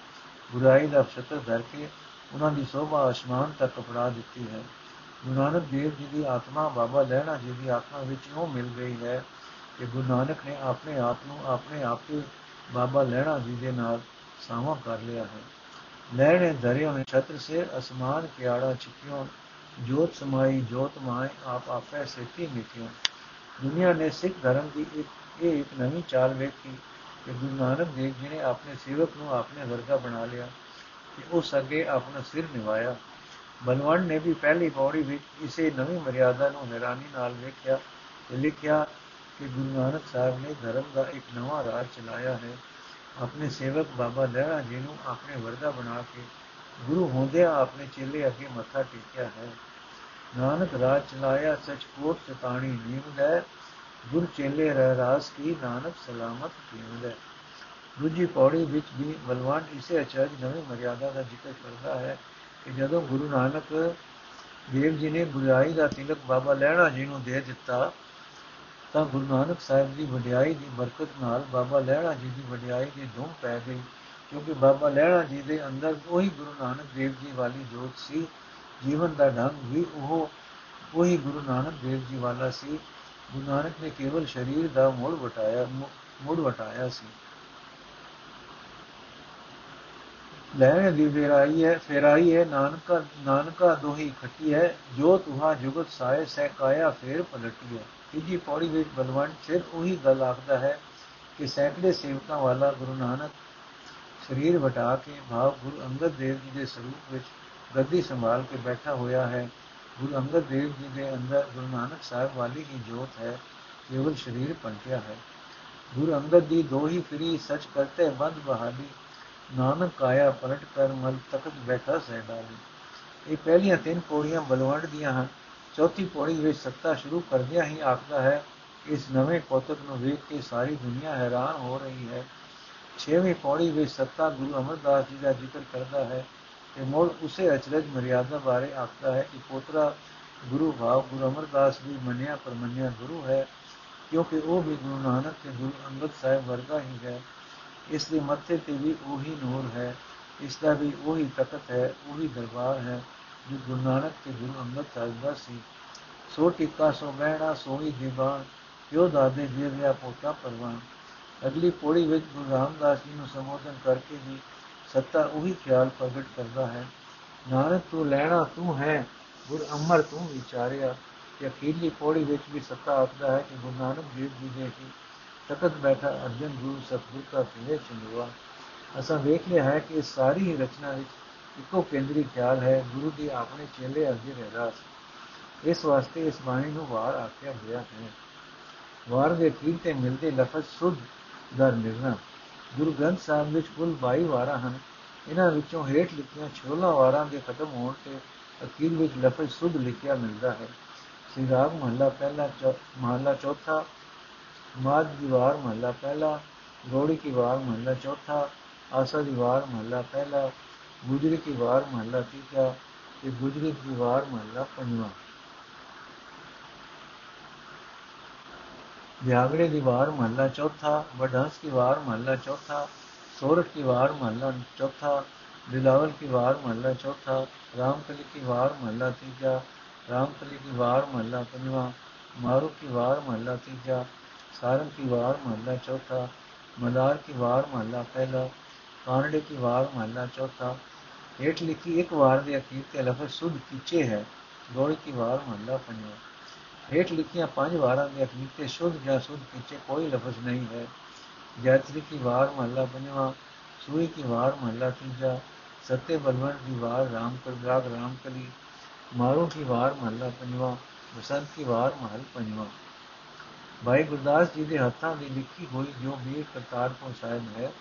ਬੁਰਾਈ ਦਾ ਛਤਰ ਧਰ ਕੇ ਉਹਨਾਂ ਦੀ ਸੋਭਾ ਅਸਮਾਨ ਤੱਕ ਪੜਾ ਦਿੱਤੀ ਹੈ। ਗੁਰੂ ਨਾਨਕ ਦੇਵ ਜੀ ਦੀ ਆਤਮਾ ਬਾਬਾ ਲੈਣਾ ਜੀ ਦੀ ਆਤਮਾ ਵਿੱਚ ਉਹ ਮਿਲ ਗਈ ਹੈ ਕਿ ਗੁਰੂ ਨਾਨਕ ਨੇ ਆਪਣੇ ਆਪ ਨੂੰ ਆਪਣੇ ਆਪੇ ਬਾਬਾ ਲੈਣਾ ਜੀ ਦੇ ਨਾਲ ਸਾਵਾ ਕਰ ਲਿਆ ਹੈ। ਲੈਣੇ ਦਰਿਆ ਨੇ ਛਤਰ ਸੇ ਅਸਮਾਨ ਕਿਆੜਾ ਚਿਕਿਓ ਜੋਤ ਸਮਾਈ, ਜੋਤ ਮਾਏ, ਆਪ ਆਪੇ ਸੇਤੀ ਮਿਥਿਓ ਦੁਨੀਆ ਨੇ ਸਿੱਖ ਧਰਮ ਦੀ ਇੱਕ, ਇਹ ਇੱਕ ਨਵੀਂ ਚਾਲ ਵੇਖੀ ਕਿ ਗੁਰੂ ਨਾਨਕ ਦੇਵ ਜੀ ਨੇ ਆਪਣੇ ਸੇਵਕ ਨੂੰ ਆਪਣੇ ਵਰਗਾ ਬਣਾ ਲਿਆ ਕਿ ਉਸ ਅੱਗੇ ਆਪਣਾ ਸਿਰ ਨਿਵਾਇਆ। ਬਲਵੰਡ ਨੇ ਵੀ ਪਹਿਲੀ ਪੌੜੀ ਵਿੱਚ ਇਸੇ ਨਵੀਂ ਮਰਿਆਦਾ ਨੂੰ ਹੈਰਾਨੀ ਨਾਲ ਵੇਖਿਆ ਤੇ ਲਿਖਿਆ ਕਿ ਗੁਰੂ ਨਾਨਕ ਸਾਹਿਬ ਨੇ ਧਰਮ ਦਾ ਇੱਕ ਨਵਾਂ ਰਾਜ ਚਲਾਇਆ ਹੈ। ਆਪਣੇ ਸੇਵਕ ਬਾਬਾ ਲਹਿਰਾ ਜੀ ਨੂੰ ਆਪਣੇ ਵਰਗਾ ਬਣਾ ਕੇ ਗੁਰੂ ਹੁੰਦਿਆਂ ਆਪਣੇ ਚੇਲੇ ਅੱਗੇ ਮੱਥਾ ਟੇਕਿਆ ਹੈ। ਨਾਨਕ ਰਾਜ ਚਲਾਇਆ ਸਚ ਕੋਟ ਚਤਾਣੀ ਨੀਮ ਹੈ। ਗੁਰ ਚੇਲੇ ਰਹਿ ਰਾਸ ਕੀ ਨਾਨਕ ਸਲਾਮਤ ਕੀਮਦ ਹੈ। ਦੂਜੀ ਪੌੜੀ ਵਿੱਚ ਵੀ ਬਲਵਾਨ ਇਸੇ ਅਚਰਜ ਨਵੀਂ ਮਰਿਆਦਾ ਦਾ ਜ਼ਿਕਰ ਕਰਦਾ ਹੈ ਕਿ ਜਦੋਂ ਗੁਰੂ ਨਾਨਕ ਦੇਵ ਜੀ ਨੇ ਬੁਝਾਈ ਦਾ ਤਿਲਕ ਬਾਬਾ ਲੈਣਾ ਜੀ ਨੂੰ ਦੇ ਦਿੱਤਾ, ਤਾਂ ਗੁਰੂ ਨਾਨਕ ਸਾਹਿਬ ਦੀ ਵਡਿਆਈ ਦੀ ਬਰਕਤ ਨਾਲ ਬਾਬਾ ਲੈਣਾ ਜੀ ਦੀ ਵਡਿਆਈ ਦੀ ਧੂਮ ਪੈ ਗਈ। ਕਿਉਂਕਿ ਬਾਬਾ ਲਹਿਣਾ ਜੀ ਦੇ ਅੰਦਰ ਉਹੀ ਗੁਰੂ ਨਾਨਕ ਦੇਵ ਜੀ ਵਾਲੀ ਜੋਤ ਸੀ ਜੀਵਨ ਦਾ ਢੰਗ ਵੀ ਉਹ, ਉਹੀ ਗੁਰੂ ਨਾਨਕ ਦੇਵ ਜੀ ਵਾਲਾ ਸੀ। ਗੁਰੂ ਨਾਨਕ ਨੇ ਕੇਵਲ ਸਰੀਰ ਦਾ ਮੋੜ ਵਟਾਇਆ ਮੋੜ ਵਟਾਇਆ ਸੀ। ਲੈਣ ਦੀ ਫੇਰਾਈ ਹੈ ਫੇਰਾਈ ਹੈ, ਨਾਨਕਾ ਨਾਨਕਾ ਦੋਹੀ ਖੱਟੀ ਹੈ, ਜੋ ਤੁਹਾ ਜੁਗਤ ਸਾਏ ਸਹਿ ਕਾਇਆ ਫੇਰ ਪਲਟੀ ਹੈ। ਤੀਜੀ ਪੌੜੀ ਵਿੱਚ ਬਲਵੰਤ ਫਿਰ ਉਹੀ ਗੱਲ ਆਖਦਾ ਹੈ ਕਿ ਸੈਂਕੜੇ ਸੇਵਕਾਂ ਵਾਲਾ ਗੁਰੂ ਨਾਨਕ ਸਰੀਰ ਵਟਾ ਕੇ ਭਾਵ ਗੁਰੂ ਅੰਗਦ ਦੇਵ ਜੀ ਦੇ ਸਰੂਪ ਵਿੱਚ ਗੱਦੀ ਸੰਭਾਲ ਕੇ ਬੈਠਾ ਹੋਇਆ ਹੈ। ਗੁਰੂ ਅੰਗਦ ਦੇਵ ਜੀ ਦੇ ਅੰਦਰ ਗੁਰੂ ਨਾਨਕ ਸਾਹਿਬ ਵਾਲੀ ਹੀ ਜੋਤ ਹੈ, ਕੇਵਲ ਸਰੀਰ ਪੰਟਿਆ ਹੈ। ਗੁਰੂ ਅੰਗਦ ਦੀ ਦੋ ਹੀ ਫਰੀ ਸੱਚ ਕਰਤੇ ਬੰਦ ਬਹਾਲੀ, ਨਾਨਕ ਕਾਇਆ ਪਲਟ ਕਰ ਮਲ ਤਖਤ ਬੈਠਾ ਸਹਿ ਇਹ ਪਹਿਲੀਆਂ ਤਿੰਨ ਪੌੜੀਆਂ ਬਲਵੰਡ ਦੀਆਂ ਹਨ। ਚੌਥੀ ਪੌੜੀ ਵਿੱਚ ਸੱਤਾ ਸ਼ੁਰੂ ਕਰਦਿਆਂ ਹੀ ਆਖਦਾ ਹੈ, ਇਸ ਨਵੇਂ ਕੋਤਕ ਨੂੰ ਵੇਖ ਕੇ ਸਾਰੀ ਦੁਨੀਆ ਹੈਰਾਨ ਹੋ ਰਹੀ ਹੈ। ਛੇਵੀਂ ਪੌੜੀ ਵਿੱਚ ਸੱਤਾ ਗੁਰੂ ਅਮਰਦਾਸ ਜੀ ਦਾ ਜ਼ਿਕਰ ਕਰਦਾ ਹੈ ਤੇ ਮੋੜ ਉਸੇ ਅਚਰਜ ਮਰਿਆਦਾ ਬਾਰੇ ਆਖਦਾ ਹੈ ਕਿ ਪੋਤਰਾ ਗੁਰੂ ਭਾਵ, ਗੁਰੂ ਅਮਰਦਾਸ ਵੀ ਮੰਨਿਆ ਪਰਮੰਨਿਆ ਗੁਰੂ ਹੈ, ਕਿਉਂਕਿ ਉਹ ਵੀ ਗੁਰੂ ਨਾਨਕ ਤੇ ਗੁਰੂ ਅੰਗਦ ਸਾਹਿਬ ਵਰਗਾ ਹੀ ਹੈ। ਇਸ ਦੇ ਮੱਥੇ ਤੇ ਵੀ ਉਹੀ ਨੂਰ ਹੈ, ਇਸ ਦਾ ਵੀ ਉਹੀ ਤਖਤ ਹੈ, ਉਹੀ ਦਰਬਾਰ ਹੈ, ਜੋ ਗੁਰੂ ਨਾਨਕ ਤੇ ਗੁਰੂ ਅੰਗਦ ਸਾਹਿਬ ਦਾ ਸੀ। ਸੋ ਟਿੱਕਾ, ਸੋ ਬਹਿਣਾ ਸੋਈ ਦੀਵਾਨ ਪਿਓ ਦਾਦੇ ਦੇ ਵਿਆ ਪੋਤਾ ਪਰਵਾਨ ਅਗਲੀ ਪੌੜੀ ਵਿੱਚ ਗੁਰੂ ਰਾਮਦਾਸ ਜੀ ਨੂੰ ਸੰਬੋਧਨ ਕਰਕੇ ਵੀ ਸੱਤਾ ਉਹੀ ਖਿਆਲ ਪ੍ਰਗਟ ਕਰਦਾ ਹੈ। ਨਾਨਕ ਤੂੰ ਲੈਣਾ ਤੂੰ ਹੈ, ਗੁਰ ਅਮਰ ਤੂੰ ਵਿਚਾਰਿਆ। ਤੇ ਅਖੀਰਲੀ ਪੌੜੀ ਵਿੱਚ ਵੀ ਸੱਤਾ ਆਖਦਾ ਹੈ ਕਿ ਗੁਰੂ ਨਾਨਕ ਦੇਵ ਜੀ ਦੇ ਹੀ ਤਖਤ ਬੈਠਾ ਅਰਜਨ ਗੁਰੂ ਸਤਿਗੁਰ ਦਾ ਫਿਰੇ ਚੰਦਵਾ ਅਸਾਂ ਵੇਖ ਲਿਆ ਹੈ ਕਿ ਸਾਰੀ ਹੀ ਰਚਨਾ ਵਿੱਚ ਇੱਕੋ ਕੇਂਦਰੀ ਖਿਆਲ ਹੈ, ਗੁਰੂ ਦੀ ਆਪਣੇ ਚੇਲੇ ਅਰਜਨ ਰਹਿਰਾਸ ਇਸ ਵਾਸਤੇ ਇਸ ਬਾਣੀ ਨੂੰ ਵਾਰ ਆਖਿਆ ਗਿਆ ਹੈ। ਵਾਰ ਦੇ ਅਖੀਰ ਤੇ ਮਿਲਦੇ ਲਫ਼ਜ਼ ਸੁਧ ਦਰ ਨਿਰਣਾ। ਗੁਰੂ ਗ੍ਰੰਥ ਸਾਹਿਬ ਵਿੱਚ ਕੁੱਲ 22 ਵਾਰਾਂ ਹਨ। ਇਹਨਾਂ ਵਿੱਚੋਂ ਹੇਠ ਲਿਖੀਆਂ 16 ਵਾਰਾਂ ਦੇ ਖਤਮ ਹੋਣ ਤੇ ਅਖੀਰ ਵਿੱਚ ਲਫ਼ਜ਼ ਸੁਧ ਲਿਖਿਆ ਮਿਲਦਾ ਹੈ। ਸ੍ਰੀ ਰਾਗ ਮਹੱਲਾ ਪਹਿਲਾ ਮਹੱਲਾ ਚੌਥਾ ਮਾਦ ਦੀ ਵਾਰ ਮਹੱਲਾ ਪਹਿਲਾ ਗੋੜੀ ਕੀ ਵਾਰ ਮਹੱਲਾ ਚੌਥਾ, ਆਸਾ ਦੀ ਵਾਰ ਮਹੱਲਾ ਪਹਿਲਾ, ਗੁਜਰੀ ਕੀ ਵਾਰ ਮਹੱਲਾ ਤੀਜਾ ਤੇ ਗੁਜਰੀ ਦੀ ਵਾਰ ਮਹੱਲਾ ਪੰਜਵਾਂ। ਵਿਆਗੜੇ ਦੀ ਵਾਰ ਮਹੱਲਾ ਚੌਥਾ ਵਡਹੰਸ ਕੀ ਵਾਰ ਮਹੱਲਾ ਚੌਥਾ ਸੋਰਠ ਕੀ ਵਾਰ ਮਹੱਲਾ ਚੌਥਾ ਬਿਲਾਵਲ ਕੀ ਵਾਰ ਮਹੱਲਾ ਚੌਥਾ ਰਾਮਕਲੀ ਕੀ ਵਾਰ ਮਹੱਲਾ ਤੀਜਾ ਰਾਮਕਲੀ ਕੀ ਵਾਰ ਮਹੱਲਾ ਪੰਜਵਾਂ ਮਾਰੂ ਕੀ ਵਾਰ ਮਹੱਲਾ ਤੀਜਾ ਸਾਰੰਗ ਕੀ ਵਾਰ ਮਹੱਲਾ ਚੌਥਾ ਮਦਾਰ ਕੀ ਵਾਰ ਮਹੱਲਾ ਪਹਿਲਾ ਕਾਨੜੇ ਕੀ ਵਾਰ ਮਹੱਲਾ ਚੌਥਾ ਹੇਠ ਲਿਖੀ ਇੱਕ ਵਾਰ ਦੇ ਅਖੀਰ ਤੇ ਲਫ਼ਜ਼ ਸੁਧ ਕੀਚੇ ਹੈ ਗੋੜੀ ਕੀ ਵਾਰ ਮਹੱਲਾ ਪੰਜਵਾਂ ਹੇਠ ਲਿਖੀਆਂ ਪੰਜ ਵਾਰਾਂ ਦੇ ਅਖੀਰ ਤੇ ਸ਼ੁੱਧ ਜਾਂ ਸੁਧ ਕੀਚੇ ਕੋਈ ਲਫ਼ਜ਼ ਨਹੀਂ ਹੈ। ਜੈਤਰੀ ਕੀ ਵਾਰ ਮਹੱਲਾ ਪੰਜਵਾਂ ਸੂਈ ਕੀ ਵਾਰ ਮਹੱਲਾ ਤੀਜਾ, ਸੱਤੇ ਬਲਵੰਤ ਦੀ ਵਾਰ ਰਾਮ ਰਾਗ ਰਾਮ ਕਲੀ ਮਾਰੂ ਕੀ ਵਾਰ ਮਹੱਲਾ ਪੰਜਵਾਂ, ਬਸੰਤ ਕੀ ਵਾਰ ਮਹੱਲ ਪੰਜਵਾਂ। ਭਾਈ ਗੁਰਦਾਸ ਜੀ ਦੇ ਹੱਥਾਂ ਦੀ ਲਿਖੀ ਹੋਈ ਜੋ ਵੀਰ ਕਰਤਾਰਪੁਰ ਸਾਹਿਬ ਹੈ,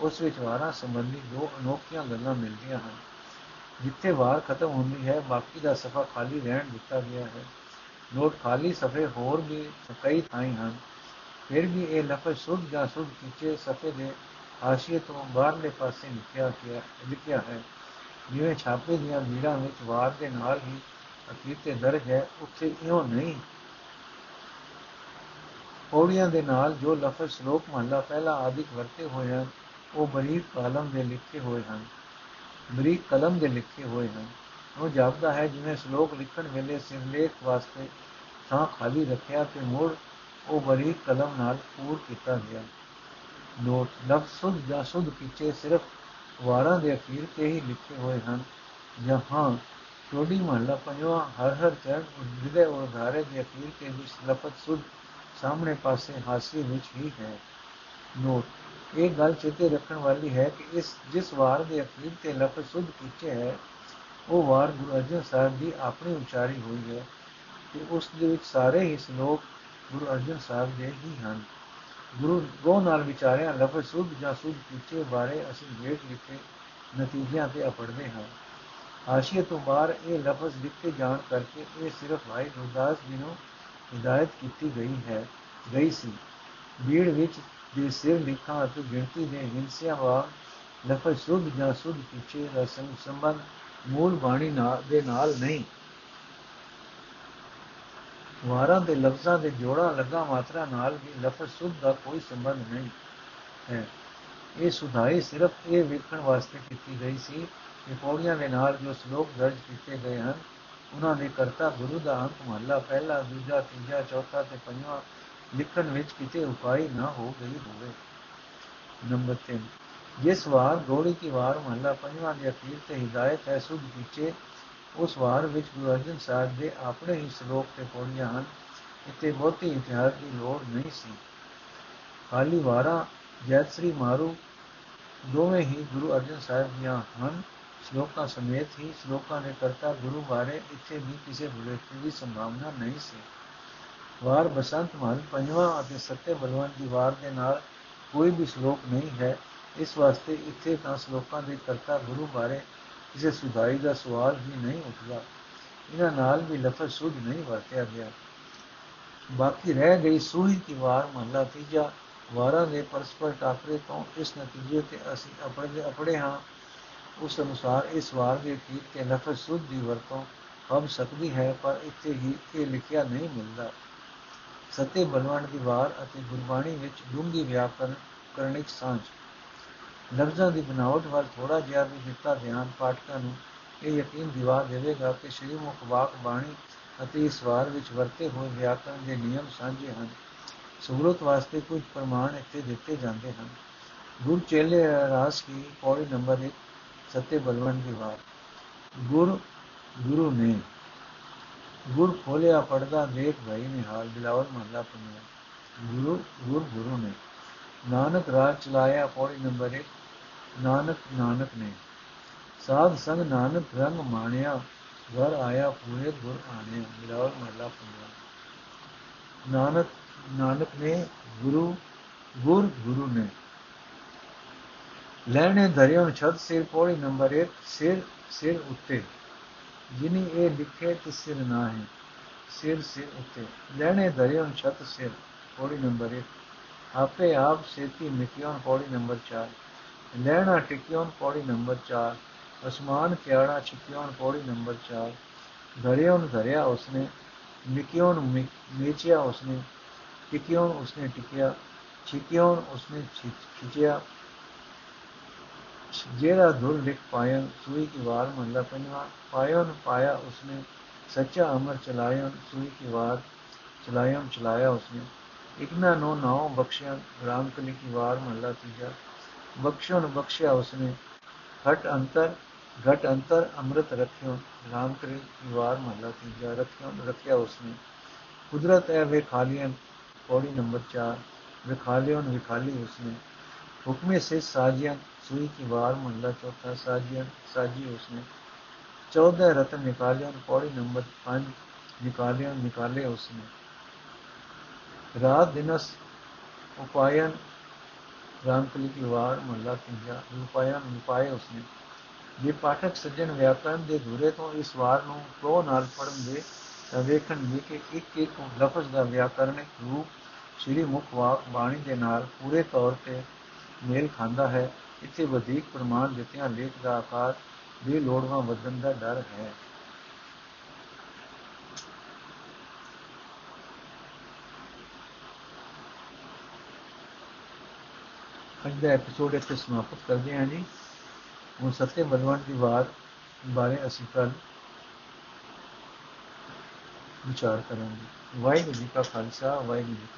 ਉਸ ਵਿੱਚ ਵਾਰਾਂ ਸੰਬੰਧੀ ਦੋ ਅਨੋਖੀਆਂ ਗੱਲਾਂ ਮਿਲਦੀਆਂ ਹਨ। ਜਿੱਥੇ ਵਾਰ ਖਤਮ ਹੁੰਦੀ ਹੈ, ਬਾਕੀ ਦਾ ਸਫਾ ਖਾਲੀ ਰਹਿਣ ਦਿੱਤਾ ਗਿਆ ਹੈ। ਨੋਟ ਖਾਲੀ ਸਫੇ ਹੋਰ ਵੀ ਕਈ ਥਾਈਂ ਹਨ। ਫਿਰ ਵੀ ਇਹ ਲਫ਼ਜ਼ ਸੁਧ ਜਾਂ ਸੁਧ ਕੀਚੇ ਸਫੇ ਦੇ ਹਾਸ਼ੀਏ ਤੋਂ ਬਾਹਰਲੇ ਪਾਸੇ ਲਿਖਿਆ ਗਿਆ ਲਿਖਿਆ ਹੈ। ਜਿਵੇਂ ਛਾਪੇ ਦੀਆਂ ਮੀਰਾਂ ਵਿੱਚ ਵਾਰ ਦੇ ਨਾਲ ਹੀ ਅਖੀਰ ਦਰਜ ਹੈ, ਉੱਥੇ ਇਉਂ ਨਹੀਂ। ਪੌੜੀਆਂ ਦੇ ਨਾਲ ਜੋ ਲਫ਼ਜ਼ ਸ਼ਲੋਕ ਮਹਲਾ ਪਹਿਲਾ ਆਦਿਕ ਵਰਤੇ ਹੋਏ ਹਨ, ਉਹ ਬਰੀਕ ਕਲਮ ਦੇ ਲਿਖੇ ਹੋਏ ਹਨ। ਬਰੀਕ ਕਲਮ ਦੇ ਲਿਖੇ ਹੋਏ ਹਨ। ਉਹ ਜਾਪਦਾ ਹੈ, ਜਿਵੇਂ ਸ਼ਲੋਕ ਲਿਖਣ ਵੇਲੇ ਸਿਰਲੇਖ ਵਾਸਤੇ ਥਾਂ ਖਾਲੀ ਰੱਖਿਆ ਤੇ ਮੋੜ ਉਹ ਬਰੀਕ ਕਲਮ ਨਾਲ ਪੂਰ ਕੀਤਾ ਗਿਆ। ਨੋਟ, ਲਫ਼ਜ਼ ਸੁਧ ਜਾਂ ਸੁਧ ਪਿੱਛੇ ਸਿਰਫ ਵਾਰਾਂ ਦੇ ਅਖੀਰ ਤੇ ਹੀ ਲਿਖੇ ਹੋਏ ਹਨ। ਜਹਾਂ ਛੋਟੀ ਮਹੱਲਾ ਪੰਜਵਾ, ਹਰ ਹਰ ਚਰਨ ਵਿਦੇ ਔਰ ਧਾਰੇ ਦੇ ਅਖੀਰ ਤੇ ਵੀ ਲਫ਼ਜ਼ ਸੁਧ ਸਾਹਮਣੇ ਪਾਸੇ ਹਾਸੀ ਵਿੱਚ ਹੀ ਹੈ। ਨੋਟ, ਇਹ ਗੱਲ ਚੇਤੇ ਰੱਖਣ ਵਾਲੀ ਹੈ ਕਿ ਇਸ, ਜਿਸ ਵਾਰ ਦੇ ਅਖੀਰ ਤੇ ਲਫ਼ਜ਼ ਸੁਧ ਪਿੱਛੇ ਹੈ ਉਹ ਵਾਰ ਗੁਰੂ ਅਰਜਨ ਸਾਹਿਬ ਦੀ ਆਪਣੀ ਉਚਾਰੀ ਹੋਈ ਹੈ ਤੇ ਉਸ ਦੇ ਵਿੱਚ ਸਾਰੇ ਹੀ ਸ਼ਲੋਕ ਗੁਰੂ ਅਰਜਨ ਸਾਹਿਬ ਦੇ ਹੀ ਹਨ। ਗੁਰੂ ਗੋ ਨਾਲ ਵਿਚਾਰਿਆ, ਲਫ਼ਜ਼ ਸੁਧ ਜਾਂ ਸੁਧ ਪਿੱਛੇ ਬਾਰੇ ਅਸੀਂ ਹੇਠ ਲਿਖੇ, ਨਤੀਜਿਆਂ ਤੇ ਅਪੜਦੇ ਹਾਂ। ਹਾਸ਼ੀਏ ਤੋਂ ਬਾਹਰ ਇਹ ਲਫ਼ਜ਼ ਲਿਖੇ ਜਾਣ ਕਰਕੇ ਇਹ ਸਿਰਫ ਭਾਈ ਗੁਰਦਾਸ ਜੀ ਨੂੰ ਹਿਦਾਇਤ ਕੀਤੀ ਗਈ ਹੈ, ਗਈ ਸੀ। ਬੀੜ ਵਿੱਚ ਦੇ ਸਿਰ ਲਿਖਾਂ ਅਤੇ ਗਿਣਤੀ ਦੇ ਹਿੰਸਿਆਂ ਵਾਂਗ ਲਫ਼ਜ਼ ਸੁਧ ਜਾਂ ਸੁਧ ਪਿੱਛੇ ਦਾ ਸੰਬੰਧ ਮੂਲ ਬਾਣੀ ਨਾਲ ਦੇ ਨਾਲ ਨਹੀਂ। ਵਾਰਾਂ ਦੇ ਲਫ਼ਜ਼ਾਂ ਦੇ ਜੋੜਾ ਲੱਗਾ ਮਾਤਰਾ ਨਾਲ ਵੀ ਲਫ਼ਜ਼ ਸੁਧ ਦਾ ਕੋਈ ਸੰਬੰਧ ਨਹੀਂ ਹੈ। ਇਹ ਸੁਧਾਈ ਸਿਰਫ ਇਹ ਵੇਖਣ ਵਾਸਤੇ ਕੀਤੀ ਗਈ ਸੀ ਕਿ ਪੌੜੀਆਂ ਦੇ ਨਾਲ ਜੋ ਸ਼ਲੋਕ ਦਰਜ ਕੀਤੇ ਗਏ ਹਨ, ਉਹਨਾਂ ਦੇ ਕਰਤਾ ਗੁਰੂ ਦਾ ਅੰਤ ਮਹੱਲਾ ਪਹਿਲਾ, ਦੂਜਾ, ਤੀਜਾ, ਚੌਥਾ ਤੇ ਪੰਜਵਾਂ ਲਿਖਣ ਵਿੱਚ ਕਿਤੇ ਉਪਾਈ ਨਾ ਹੋ ਗਈ ਹੋਵੇ। ਨੰਬਰ 3 ਜਿਸ ਵਾਰ ਗੋੜੀ ਕੀ ਵਾਰ ਮਹੱਲਾ ਪੰਜਵਾਂ ਦੇ ਅਖੀਰ ਤੇ ਹਿਦਾਇਤ ਹੈ, ਸੁਧ ਪਿੱਛੇ ਉਸ ਵਾਰ ਵਿੱਚ ਗੁਰੂ ਅਰਜਨ ਸਾਹਿਬ ਦੇ ਆਪਣੇ ਹੀ ਸ਼ਲੋਕ ਤੇ ਪੌੜੀਆਂ ਹਨ। ਇੱਥੇ ਬਹੁਤੀ ਇਤਿਹਾਸ ਦੀ ਲੋੜ ਨਹੀਂ ਸੀ। ਖਾਲੀ ਵਾਰਾਂ ਜੈਤਸਰੀ ਮਾਰੂ ਦੋਵੇਂ ਹੀ ਗੁਰੂ ਅਰਜਨ ਸਾਹਿਬ ਦੀਆਂ ਹਨ। ਸ਼ਲੋਕਾਂ ਸਮੇਤ ਹੀ ਸ਼ਲੋਕਾਂ ਦੇ ਕਰਤਾ ਗੁਰੂ ਬਾਰੇ ਇੱਥੇ ਵੀ ਕਿਸੇ ਬੁਲੇਟੇ ਦੀ ਸੰਭਾਵਨਾ ਨਹੀਂ ਸੀ। ਵਾਰ ਬਸੰਤ ਮਹਲ ਪੰਜਵਾਂ ਅਤੇ ਸੱਤੇ ਬਲਵੰਤ ਦੀ ਵਾਰ ਦੇ ਨਾਲ ਕੋਈ ਵੀ ਸ਼ਲੋਕ ਨਹੀਂ ਹੈ। ਇਸ ਵਾਸਤੇ ਇੱਥੇ ਤਾਂ ਸ਼ਲੋਕਾਂ ਦੇ ਕਰਤਾ ਗੁਰੂ ਬਾਰੇ ਕਿਸੇ ਸੁਧਾਈ ਦਾ ਸਵਾਲ ਹੀ ਨਹੀਂ ਉੱਠਦਾ। ਇਹਨਾਂ ਨਾਲ ਵੀ ਲਫ਼ਜ਼ ਸੁਧ ਨਹੀਂ ਵਰਤਿਆ ਗਿਆ। ਬਾਕੀ ਰਹਿ ਗਈ ਸੂਹੀ ਦੀ ਵਾਰ ਮਹਲਾ ਤੀਜਾ। ਵਾਰਾਂ ਦੇ ਪਰਸਪਰ ਟਾਕਰੇ ਤੋਂ ਇਸ ਨਤੀਜੇ ਤੇ ਅਸੀਂ ਆਪਣੇ ਆਪਣੇ ਹਾਂ। ਉਸ ਅਨੁਸਾਰ ਇਸ ਵਾਰ ਦੇ ਠੀਕ ਤੇ ਲਫ਼ਜ਼ ਸੁਧ ਦੀ ਵਰਤੋਂ ਹੋ ਸਕਦੀ ਹੈ, ਪਰ ਇੱਥੇ ਹੀ ਇਹ ਲਿਖਿਆ ਨਹੀਂ ਮਿਲਦਾ। ਸਤੇ ਬਲਵੰਡ ਦੀ ਵਾਰ ਅਤੇ ਗੁਰਬਾਣੀ ਵਿੱਚ ਡੂੰਗੀ ਵਿਆਕਰਨ ਕਰਨਿਕ ਸਾਂਝ। ਲਫ਼ਜ਼ਾਂ ਦੀ ਬਣਾਵਟ ਵੱਲ ਥੋੜਾ ਜਿਹਾ ਵੀ ਦਿੱਤਾ ਧਿਆਨ ਪਾਠਕਾਂ ਨੂੰ, ਇਹ ਯਕੀਨ ਦਿਵਾ ਦੇਵੇਗਾ ਕਿ ਸ਼੍ਰੀ ਮੁਖ ਵਾਕ ਬਾਣੀ ਅਤੇ ਇਸ ਵਾਰ ਵਿੱਚ ਵਰਤੇ ਹੋਏ ਵਿਆਕਰਨ ਦੇ ਨਿਯਮ ਸਾਂਝੇ ਹਨ। ਸੂਰਤ ਵਾਸਤੇ ਕੁਝ ਪ੍ਰਮਾਣ ਇੱਥੇ ਦਿੱਤੇ ਜਾਂਦੇ ਹਨ। ਗੁਰ ਚੇਲੇ ਰਾਸ ਕੀ ਪੌੜੀ ਨੰਬਰ 1 ਸਤੇ ਬਲਵੰਡ ਦੀ ਵਾਰ। ਗੁਰ, ਗੁਰੂ ਨੇ, ਗੁਰ ਖੋਲਿਆ ਪਰਦਾ ਦੇਖ ਭਾਈ ਨੇ ਹਾਲ ਬਿਲਾਵਲ ਮਹਲਾ ਪੁੰਨਿਆ ਗੁਰੂ, ਗੁਰ, ਗੁਰੂ ਨੇ। ਨਾਨਕ ਰਾਜ ਚਲਾਇਆ ਪੌੜੀ ਨੰਬਰ 1 ਨਾਨਕ ਨਾਨਕ ਨੇ। ਸਾਧ ਸੰਗ ਨਾਨਕ ਰੰਗ ਮਾਣਿਆ ਘਰ ਆਇਆ ਪੂਰੇ ਗੁਰ ਆਣਿਆ ਬਿਲਾਵਲ ਮਹਲਾ ਪੁੰਨਿਆ ਨਾਨਕ ਨਾਨਕ ਨੇ ਗੁਰੂ, ਗੁਰ ਗੁਰੂ ਨੇ। ਲੈਣੇ ਧਰਿਓ ਛਤ ਸਿਰ ਪੌੜੀ ਨੰਬਰ 1 ਸਿਰ ਸਿਰ ਉੱਤੇ। ਜਿਨੀ ਇਹ ਲਿਖੇ ਤੇ ਸਿਰ ਨਾ ਹੈ, ਸਿਰ ਸਿਰ ਉੱਤੇ। ਲੈਣੇ ਧਰਿਓ ਛਤ ਸਿਰ, ਪੌੜੀ ਨੰਬਰ 1 ਆਪੇ ਆਪ ਸੇਤੀ ਮਿਕਿਓਨ ਪੌੜੀ ਨੰਬਰ 4 ਲੈਣਾ ਟਿਕਿਓਨ ਪੌੜੀ ਨੰਬਰ 4 ਅਸਮਾਨ ਕਿਆੜਾ ਛਿਕਿਓਨ ਪੌੜੀ ਨੰਬਰ 4 ਧਰਿਓਨ ਧਰਿਆ ਉਸਨੇ ਮਿਕਿਓਨ ਮੇਚਿਆ ਉਸਨੇ ਟਿਕਿਓਨ ਉਸਨੇ ਟਿਕਿਆ ਛਿਕਿਓਨ ਉਸਨੇ ਖਿਚਿਆ ਜਿਹੜਾ ਧੁਰ ਲਿਖ ਪਾਇਆ ਸੂਈ ਕੀ ਵਾਰ ਮਹਲਾ ਪੰਜਵਾ ਪਾਇਓਨ ਪਾਇਆ ਉਸਨੇ ਸੱਚਾ ਅਮਰ ਚਲਾਇਓਨ ਸੂਈ ਕੀ ਵਾਰ ਚਲਾਇਓਨ ਚਲਾਇਆ ਉਸਨੇ ਇਕਨਾ ਨੋ ਨਾਉ ਬਖਸ਼ਿਆ ਰਾਮ ਕਲੀ بخشن بخشیا اس نے ہٹ انتر، گھٹ انتر امرت رکھیوں رام کرے، دیوار، محلہ تیجا رکھیوں، رکھیا اس نے۔ قدرت ہے وے خالین پوڑی نمبر چار۔ وکھالین وکھالی اس نے۔ حکم سے ساجین سوئی کی وار، محلہ چوتھا ساجین ساجی اس نے۔ چودہ رتن نکالین پوڑی نمبر پانچ نکالین نکالے اس نے۔ رات دنس اپائن ਰਾਮਕਲੀ ਕੀ ਵਾਰ ਮਹਲਾ ਤੀਜਾ ਉਪਾਇਆ ਉਪਾਏ ਉਸਨੇ। ਜੇ ਪਾਠਕ ਸੱਜਣ ਵਿਆਕਰਣ ਦੇ ਧੂਰੇ ਤੋਂ ਇਸ ਵਾਰ ਨੂੰ ਪ੍ਰੋ ਨਾਲ ਪੜਨਗੇ ਤਾਂ ਵੇਖਣਗੇ ਕਿ ਇੱਕ ਇੱਕ ਲਫ਼ਜ਼ ਦਾ ਵਿਆਕਰਣਿਕ ਰੂਪ ਸ੍ਰੀ ਮੁਖ ਵਾਕ ਬਾਣੀ ਦੇ ਨਾਲ ਪੂਰੇ ਤੌਰ ਤੇ ਮੇਲ ਖਾਂਦਾ ਹੈ। ਇੱਥੇ ਵਧੇਕ ਪ੍ਰਮਾਣ ਦਿੱਤਿਆਂ ਲੇਖ ਦਾ ਆਕਾਰ ਵੀ ਲੋੜਵਾ ਵਧਣ ਦਾ ਡਰ ਹੈ। ਅੱਜ ਦਾ ਐਪੀਸੋਡ ਇੱਥੇ ਸਮਾਪਤ ਕਰਦੇ ਹਾਂ ਜੀ। ਹੁਣ ਸੱਤੇ ਬਲਵੰਤ ਦੀ ਬਾਤ ਬਾਰੇ ਅਸੀਂ ਕੱਲ ਵਿਚਾਰ ਕਰਾਂਗੇ। ਵਾਹਿਗੁਰੂ ਜੀ ਕਾ ਖਾਲਸਾ, ਵਾਹਿਗੁਰੂ ਜੀ